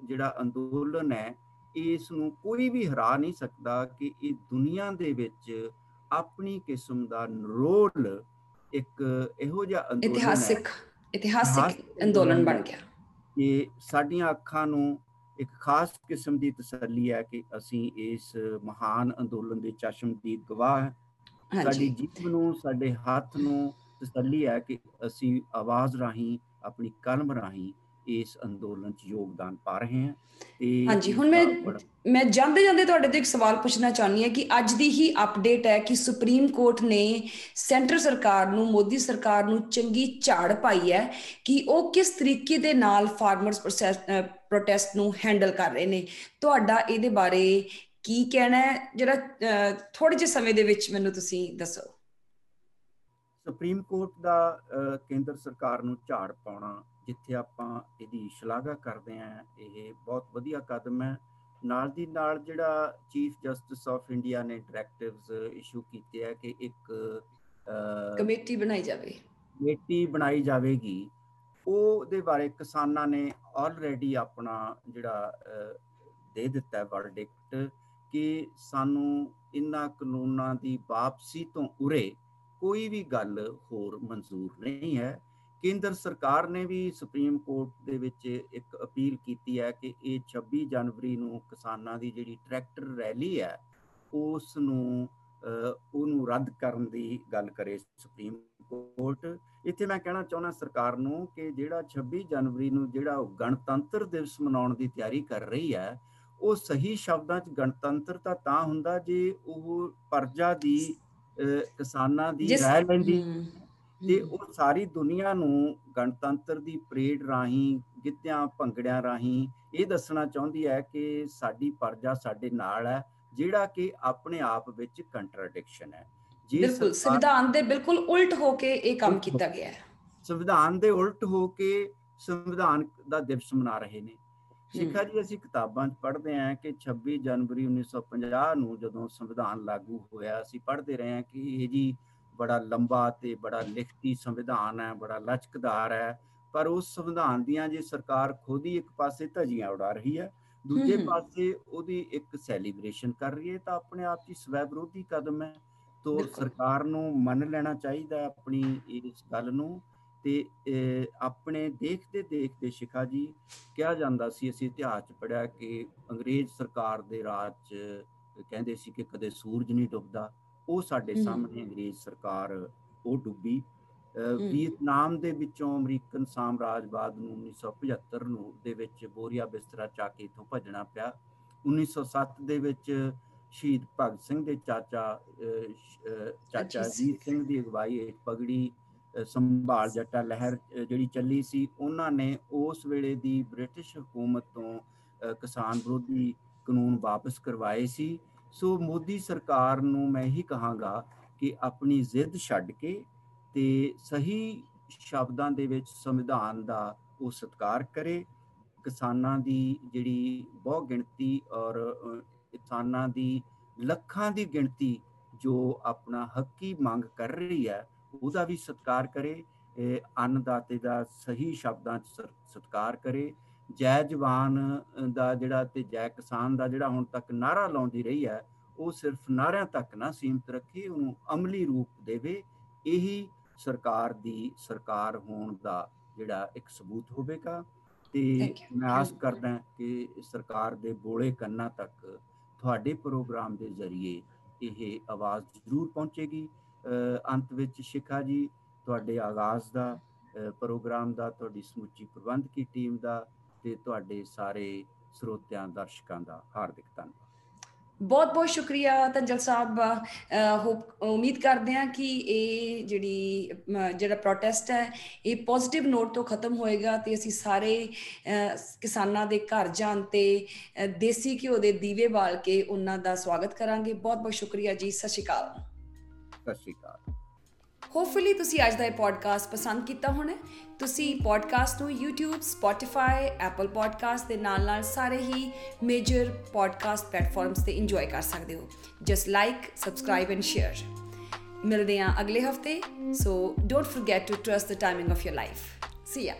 ਜਿਹੜਾ ਅੰਦੋਲਨ ਹੈ ਇਸ ਨੂੰ ਕੋਈ ਵੀ ਹਰਾ ਨਹੀਂ ਸਕਦਾ ਕਿ ਇਹ ਦੁਨੀਆ ਦੇ ਵਿੱਚ ਆਪਣੀ ਕਿਸਮ ਦਾ ਰੋਲ ਇੱਕ ਇਹੋ ਜਿਹਾ ਅੰਦੋਲਨ ਇਤਿਹਾਸਿਕ ਇਤਿਹਾਸਿਕ ਅੰਦੋਲਨ ਬਣ ਗਿਆ ਇਹ ਸਾਡੀਆਂ ਅੱਖਾਂ ਨੂੰ ਇੱਕ ਖਾਸ ਕਿਸਮ ਦੀ ਤਸੱਲੀ ਹੈ ਕਿ ਅਸੀਂ ਇਸ ਮਹਾਨ ਅੰਦੋਲਨ ਦੇ ਚਸ਼ਮਦੀਦ ਗਵਾਹ ਹਾਂ। ਸਾਡੀ ਜੀਵ ਨੂੰ ਸਾਡੇ ਹੱਥ ਨੂੰ ਤਸੱਲੀ ਹੈ ਕਿ ਅਸੀਂ ਆਵਾਜ਼ ਰਾਹੀਂ ਆਪਣੀ ਕਲਮ ਰਾਹੀਂ ਇਸ ਅੰਦੋਲਨ 'ਚ ਯੋਗਦਾਨ ਪਾ ਰਹੇ ਹਾਂ ਤੇ ਹਾਂਜੀ ਹੁਣ ਮੈਂ ਮੈਂ ਜਾਂਦੇ ਜਾਂਦੇ ਤੁਹਾਡੇ ਤੋਂ ਇੱਕ ਸਵਾਲ ਪੁੱਛਣਾ ਚਾਹੁੰਦੀ ਹਾਂ ਕਿ ਅੱਜ ਦੀ ਹੀ ਅਪਡੇਟ ਹੈ ਕਿ ਸੁਪਰੀਮ ਕੋਰਟ ਨੇ ਸੈਂਟਰ ਸਰਕਾਰ ਨੂੰ ਮੋਦੀ ਸਰਕਾਰ ਨੂੰ ਚੰਗੀ ਝਾੜ ਪਾਈ ਹੈ ਕਿ ਉਹ ਕਿਸ ਤਰੀਕੇ ਦੇ ਨਾਲ ਫਾਰਮਰਸ ਪ੍ਰੋਟੈਸਟ ਨੂੰ ਹੈਂਡਲ ਕਰ ਰਹੇ ਨੇ। ਤੁਹਾਡਾ ਇਹਦੇ ਬਾਰੇ ਕੀ ਕਹਿਣਾ ਹੈ? ਜਿਹੜਾ ਥੋੜੇ ਜਿਹੇ ਸਮੇਂ ਦੇ ਵਿੱਚ ਮੈਨੂੰ ਤੁਸੀਂ ਦੱਸੋ। ਸੁਪਰੀਮ ਕੋਰਟ ਦਾ ਕੇਂਦਰ ਸਰਕਾਰ ਨੂੰ ਝਾੜ ਪਾਉਣਾ ਜਿੱਥੇ ਆਪਾਂ ਇਹਦੀ ਸ਼ਲਾਘਾ ਕਰਦੇ ਆਂ ਇਹ ਬਹੁਤ ਵਧੀਆ ਕਦਮ ਹੈ। ਨਾਲ ਦੀ ਨਾਲ ਜਿਹੜਾ ਚੀਫ ਜਸਟਿਸ ਆਫ ਇੰਡੀਆ ਨੇ ਡਾਇਰੈਕਟਿਵਸ ਇਸ਼ੂ ਕੀਤੇ ਆ ਕਿ ਇੱਕ ਕਮੇਟੀ ਬਣਾਈ ਜਾਵੇ। ਕਮੇਟੀ ਬਣਾਈ ਜਾਵੇਗੀ। ਉਹਦੇ ਬਾਰੇ ਕਿਸਾਨਾਂ ਨੇ ਆਲਰੇਡੀ ਆਪਣਾ ਜਿਹੜਾ ਦੇ ਦਿੱਤਾ ਹੈ ਵਰਡਿਕਟ ਕਿ ਸਾਨੂੰ ਇਨ੍ਹਾਂ ਕਾਨੂੰਨਾਂ ਦੀ ਵਾਪਸੀ ਤੋਂ ਉਰੇ ਕੋਈ ਵੀ ਗੱਲ ਹੋਰ ਮਨਜ਼ੂਰ ਨਹੀਂ ਹੈ। ਕੇਂਦਰ ਸਰਕਾਰ ਨੇ ਵੀ ਸੁਪਰੀਮ ਕੋਰਟ ਦੇ ਵਿੱਚ ਇੱਕ ਅਪੀਲ ਕੀਤੀ ਹੈ ਕਿ ਇਹ 26 ਜਨਵਰੀ ਨੂੰ ਕਿਸਾਨਾਂ ਦੀ ਜਿਹੜੀ ਟਰੈਕਟਰ ਰੈਲੀ ਹੈ ਉਸ ਨੂੰ ਉਹਨੂੰ ਰੱਦ ਕਰਨ ਦੀ ਗੱਲ ਕਰੇ ਸੁਪਰੀਮ ਕੋਰਟ। ਇੱਥੇ ਮੈਂ ਕਹਿਣਾ ਚਾਹੁੰਦਾ ਸਰਕਾਰ ਨੂੰ ਕਿ ਜਿਹੜਾ 26 ਜਨਵਰੀ ਨੂੰ ਜਿਹੜਾ ਗਣਤੰਤਰ ਦਿਵਸ ਮਨਾਉਣ ਦੀ ਤਿਆਰੀ ਕਰ ਰਹੀ ਹੈ, ਉਹ ਸਹੀ ਸ਼ਬਦਾਂ 'ਚ ਗਣਤੰਤਰ ਤਾਂ ਹੁੰਦਾ ਜੇ ਉਹ ਪਰਜਾ ਦੀ ਕਿਸਾਨਾਂ ਦੀ ਰਾਇ ਲੈਂਦੀ ਤੇ ਉਹ ਸਾਰੀ ਦੁਨੀਆ ਨੂੰ ਗਣਤੰਤਰ ਦੀ ਪਰੇਡ ਰਾਹੀਂ ਗਿੱਧਿਆਂ ਭੰਗੜਿਆਂ ਰਾਹੀਂ ਇਹ ਦੱਸਣਾ ਚਾਹੁੰਦੀ ਹੈ ਕਿ ਸਾਡੀ ਪਰਜਾ ਸਾਡੇ ਨਾਲ ਹੈ ਜਿਹੜਾ ਕਿ ਆਪਣੇ ਆਪ ਵਿੱਚ ਕੰਟਰਡਿਕਸ਼ਨ ਹੈ। ਜੀ ਬਿਲਕੁਲ ਸੰਵਿਧਾਨ ਦੇ ਬਿਲਕੁਲ ਉਲਟ ਹੋ ਕੇ ਇਹ ਕੰਮ ਕੀਤਾ ਗਿਆ ਹੈ। ਸੰਵਿਧਾਨ ਦੇ ਉਲਟ ਹੋ ਕੇ ਸੰਵਿਧਾਨ ਦਾ ਦਿਵਸ ਮਨਾ ਰਹੇ ਨੇ। ਸਿੱਖਾ ਜੀ ਅਸੀਂ ਕਿਤਾਬਾਂ 'ਚ ਪੜ੍ਹਦੇ ਆਂ ਕਿ 26 ਜਨਵਰੀ 1950 ਨੂੰ ਜਦੋਂ ਸੰਵਿਧਾਨ ਲਾਗੂ ਹੋਇਆ ਅਸੀਂ ਪੜ੍ਹਦੇ ਰਹੇ ਆਂ ਕਿ ਇਹ ਜੀ ਬੜਾ ਲੰਬਾ ਤੇ ਬੜਾ ਲਿਖਤੀ ਸੰਵਿਧਾਨ ਹੈ ਬੜਾ ਲਚਕਦਾਰ ਹੈ। ਪਰ ਉਸ ਸੰਵਿਧਾਨ ਦੀਆਂ ਜੇ ਸਰਕਾਰ ਖੁਦ ਹੀ ਇੱਕ ਪਾਸੇ ਧਜੀਆਂ ਉਡਾ ਰਹੀ ਹੈ ਦੂਜੇ ਪਾਸੇ ਉਹਦੀ ਇੱਕ ਸੈਲੀਬ੍ਰੇਸ਼ਨ ਕਰ ਰਹੀ ਹੈ ਤਾਂ ਆਪਣੇ ਆਪ 'ਚ ਸਵੈ ਵਿਰੋਧੀ ਕਦਮ ਹੈ। ਤੋਂ ਸਰਕਾਰ ਨੂੰ ਮੰਨ ਲੈਣਾ ਚਾਹੀਦਾ ਆਪਣੀ ਇਸ ਗੱਲ ਨੂੰ। ਤੇ ਆਪਣੇ ਦੇਖਦੇ ਦੇਖਦੇ ਸ਼ਿਖਾ ਜੀ ਕਿਹਾ ਜਾਂਦਾ ਸੀ ਅਸੀਂ ਇਤਿਹਾਸ ਚ ਪੜਿਆ ਕਿ ਅੰਗਰੇਜ਼ ਸਰਕਾਰ ਦੇ ਰਾਜ ਚ ਕਹਿੰਦੇ ਸੀ ਕਿ ਕਦੇ ਸੂਰਜ ਨਹੀਂ ਡੁੱਬਦਾ। ਉਹ ਸਾਡੇ ਸਾਹਮਣੇ ਅੰਗਰੇਜ਼ ਸਰਕਾਰ ਉਹ ਡੁੱਬੀ। ਵੀਅਤਨਾਮ ਦੇ ਵਿੱਚੋਂ ਅਮਰੀਕਨ ਸਾਮਰਾਜਵਾਦ ਨੂੰ 1975 ਨੂੰ ਦੇ ਵਿੱਚ ਬੋਰੀਆ ਬਿਸਤਰਾ ਚਾ ਕੇ ਇਥੋਂ ਭੱਜਣਾ ਪਿਆ। 1907 ਦੇ ਵਿੱਚ ਸ਼ਹੀਦ ਭਗਤ ਸਿੰਘ ਦੇ ਚਾਚਾ ਚਾਚਾ ਜੀ ਸਿੰਘ ਦੀ ਅਗਵਾਈ ਹੇਠ ਪਗੜੀ ਸੰਭਾਲ ਜੱਟਾ ਲਹਿਰ ਜਿਹੜੀ ਚੱਲੀ ਸੀ, ਉਹਨਾਂ ਨੇ ਉਸ ਵੇਲੇ ਦੀ ਬ੍ਰਿਟਿਸ਼ ਹਕੂਮਤ ਤੋਂ ਕਿਸਾਨ ਵਿਰੋਧੀ ਕਾਨੂੰਨ ਵਾਪਸ ਕਰਵਾਏ ਸੀ। ਸੋ ਮੋਦੀ ਸਰਕਾਰ ਨੂੰ ਮੈਂ ਹੀ ਕਹਾਂਗਾ ਕਿ ਆਪਣੀ ਜ਼ਿੱਦ ਛੱਡ ਕੇ ਤੇ ਸਹੀ ਸ਼ਬਦਾਂ ਦੇ ਵਿੱਚ ਸੰਵਿਧਾਨ ਦਾ ਉਹ ਸਤਿਕਾਰ ਕਰੇ। ਕਿਸਾਨਾਂ ਦੀ ਜਿਹੜੀ ਬਹੁ ਗਿਣਤੀ ਔਰ ਕਿਸਾਨਾਂ ਦੀ ਲੱਖਾਂ ਦੀ ਗਿਣਤੀ ਜੋ ਆਪਣਾ ਹੱਕੀ ਮੰਗ ਕਰ ਰਹੀ ਹੈ ਉਹਦਾ ਵੀ ਸਤਿਕਾਰ ਕਰੇ ਅੰਨਦਾਤੇ ਦਾ ਸਹੀ ਸ਼ਬਦਾਂ 'ਚ ਸਤਿਕਾਰ ਕਰੇ। ਜੈ ਜਵਾਨ ਦਾ ਜਿਹੜਾ ਤੇ ਜੈ ਕਿਸਾਨ ਦਾ ਜਿਹੜਾ ਹੁਣ ਤੱਕ ਨਾਰਾ ਲਾਉਂਦੀ ਰਹੀ ਹੈ ਉਹ ਸਿਰਫ ਨਾਰਿਆਂ ਤੱਕ ਨਾ ਸੀਮਤ ਰੱਖੇ ਉਹਨੂੰ ਅਮਲੀ ਰੂਪ ਦੇਵੇ। ਇਹੀ ਸਰਕਾਰ ਦੀ ਸਰਕਾਰ ਹੋਣ ਦਾ ਜਿਹੜਾ ਇੱਕ ਸਬੂਤ ਹੋਵੇਗਾ। ਤੇ ਮੈਂ ਆਸ ਕਰਦਾ ਕਿ ਸਰਕਾਰ ਦੇ ਬੋਲੇ ਕੰਨਾਂ ਤੱਕ ਤੁਹਾਡੇ ਪ੍ਰੋਗਰਾਮ ਦੇ ਜ਼ਰੀਏ ਇਹ ਆਵਾਜ਼ ਜ਼ਰੂਰ ਪਹੁੰਚੇਗੀ। ਅੰਤ ਵਿੱਚ ਸ਼ਿਖਾ ਜੀ, ਤੁਹਾਡੇ ਆਗਾਜ਼ ਦਾ ਪ੍ਰੋਗਰਾਮ ਦਾ, ਤੁਹਾਡੀ ਸਮੁੱਚੀ ਪ੍ਰਬੰਧਕੀ ਟੀਮ ਦਾ ਤੇ ਤੁਹਾਡੇ ਸਾਰੇ ਸਰੋਤਿਆਂ, ਦਰਸ਼ਕਾਂ ਦਾ ਹਾਰਦਿਕ ਧੰਨਵਾਦ। ਬਹੁਤ ਬਹੁਤ ਸ਼ੁਕਰੀਆ ਤੰਜਲ ਸਾਹਿਬ। ਹੋਪ, ਉਮੀਦ ਕਰਦੇ ਹਾਂ ਕਿ ਇਹ ਜਿਹੜੀ ਜਿਹੜਾ ਪ੍ਰੋਟੈਸਟ ਹੈ, ਇਹ ਪੋਜ਼ਿਟਿਵ ਨੋਟ ਤੋਂ ਖਤਮ ਹੋਏਗਾ ਤੇ ਅਸੀਂ ਸਾਰੇ ਕਿਸਾਨਾਂ ਦੇ ਘਰ ਜਾਣ ਤੇ ਦੇਸੀ ਘਿਓ ਦੇ ਦੀਵੇ ਬਾਲ ਕੇ ਉਹਨਾਂ ਦਾ ਸਵਾਗਤ ਕਰਾਂਗੇ। ਬਹੁਤ ਬਹੁਤ ਸ਼ੁਕਰੀਆ ਜੀ। ਸਤਿ ਸ਼੍ਰੀ ਅਕਾਲ। ਸਤਿ ਸ਼੍ਰੀ ਅਕਾਲ। ਹੋਪਫੁਲੀ ਤੁਸੀਂ ਅੱਜ ਦਾ ਇਹ ਪੋਡਕਾਸਟ ਪਸੰਦ ਕੀਤਾ ਹੋਣਾ ਤੁਸੀਂ ਪੋਡਕਾਸਟ ਨੂੰ YouTube, Spotify, Apple Podcast ਦੇ ਨਾਲ-ਨਾਲ ਸਾਰੇ ਹੀ ਮੇਜਰ ਪੋਡਕਾਸਟ ਪਲੇਟਫਾਰਮਸ ਤੇ ਇੰਜੋਏ ਕਰ ਸਕਦੇ ਹੋ। Just like subscribe and share ਮਿਲਦੇ ਹਾਂ ਅਗਲੇ ਹਫ਼ਤੇ। So don't forget to trust the timing of your life see ya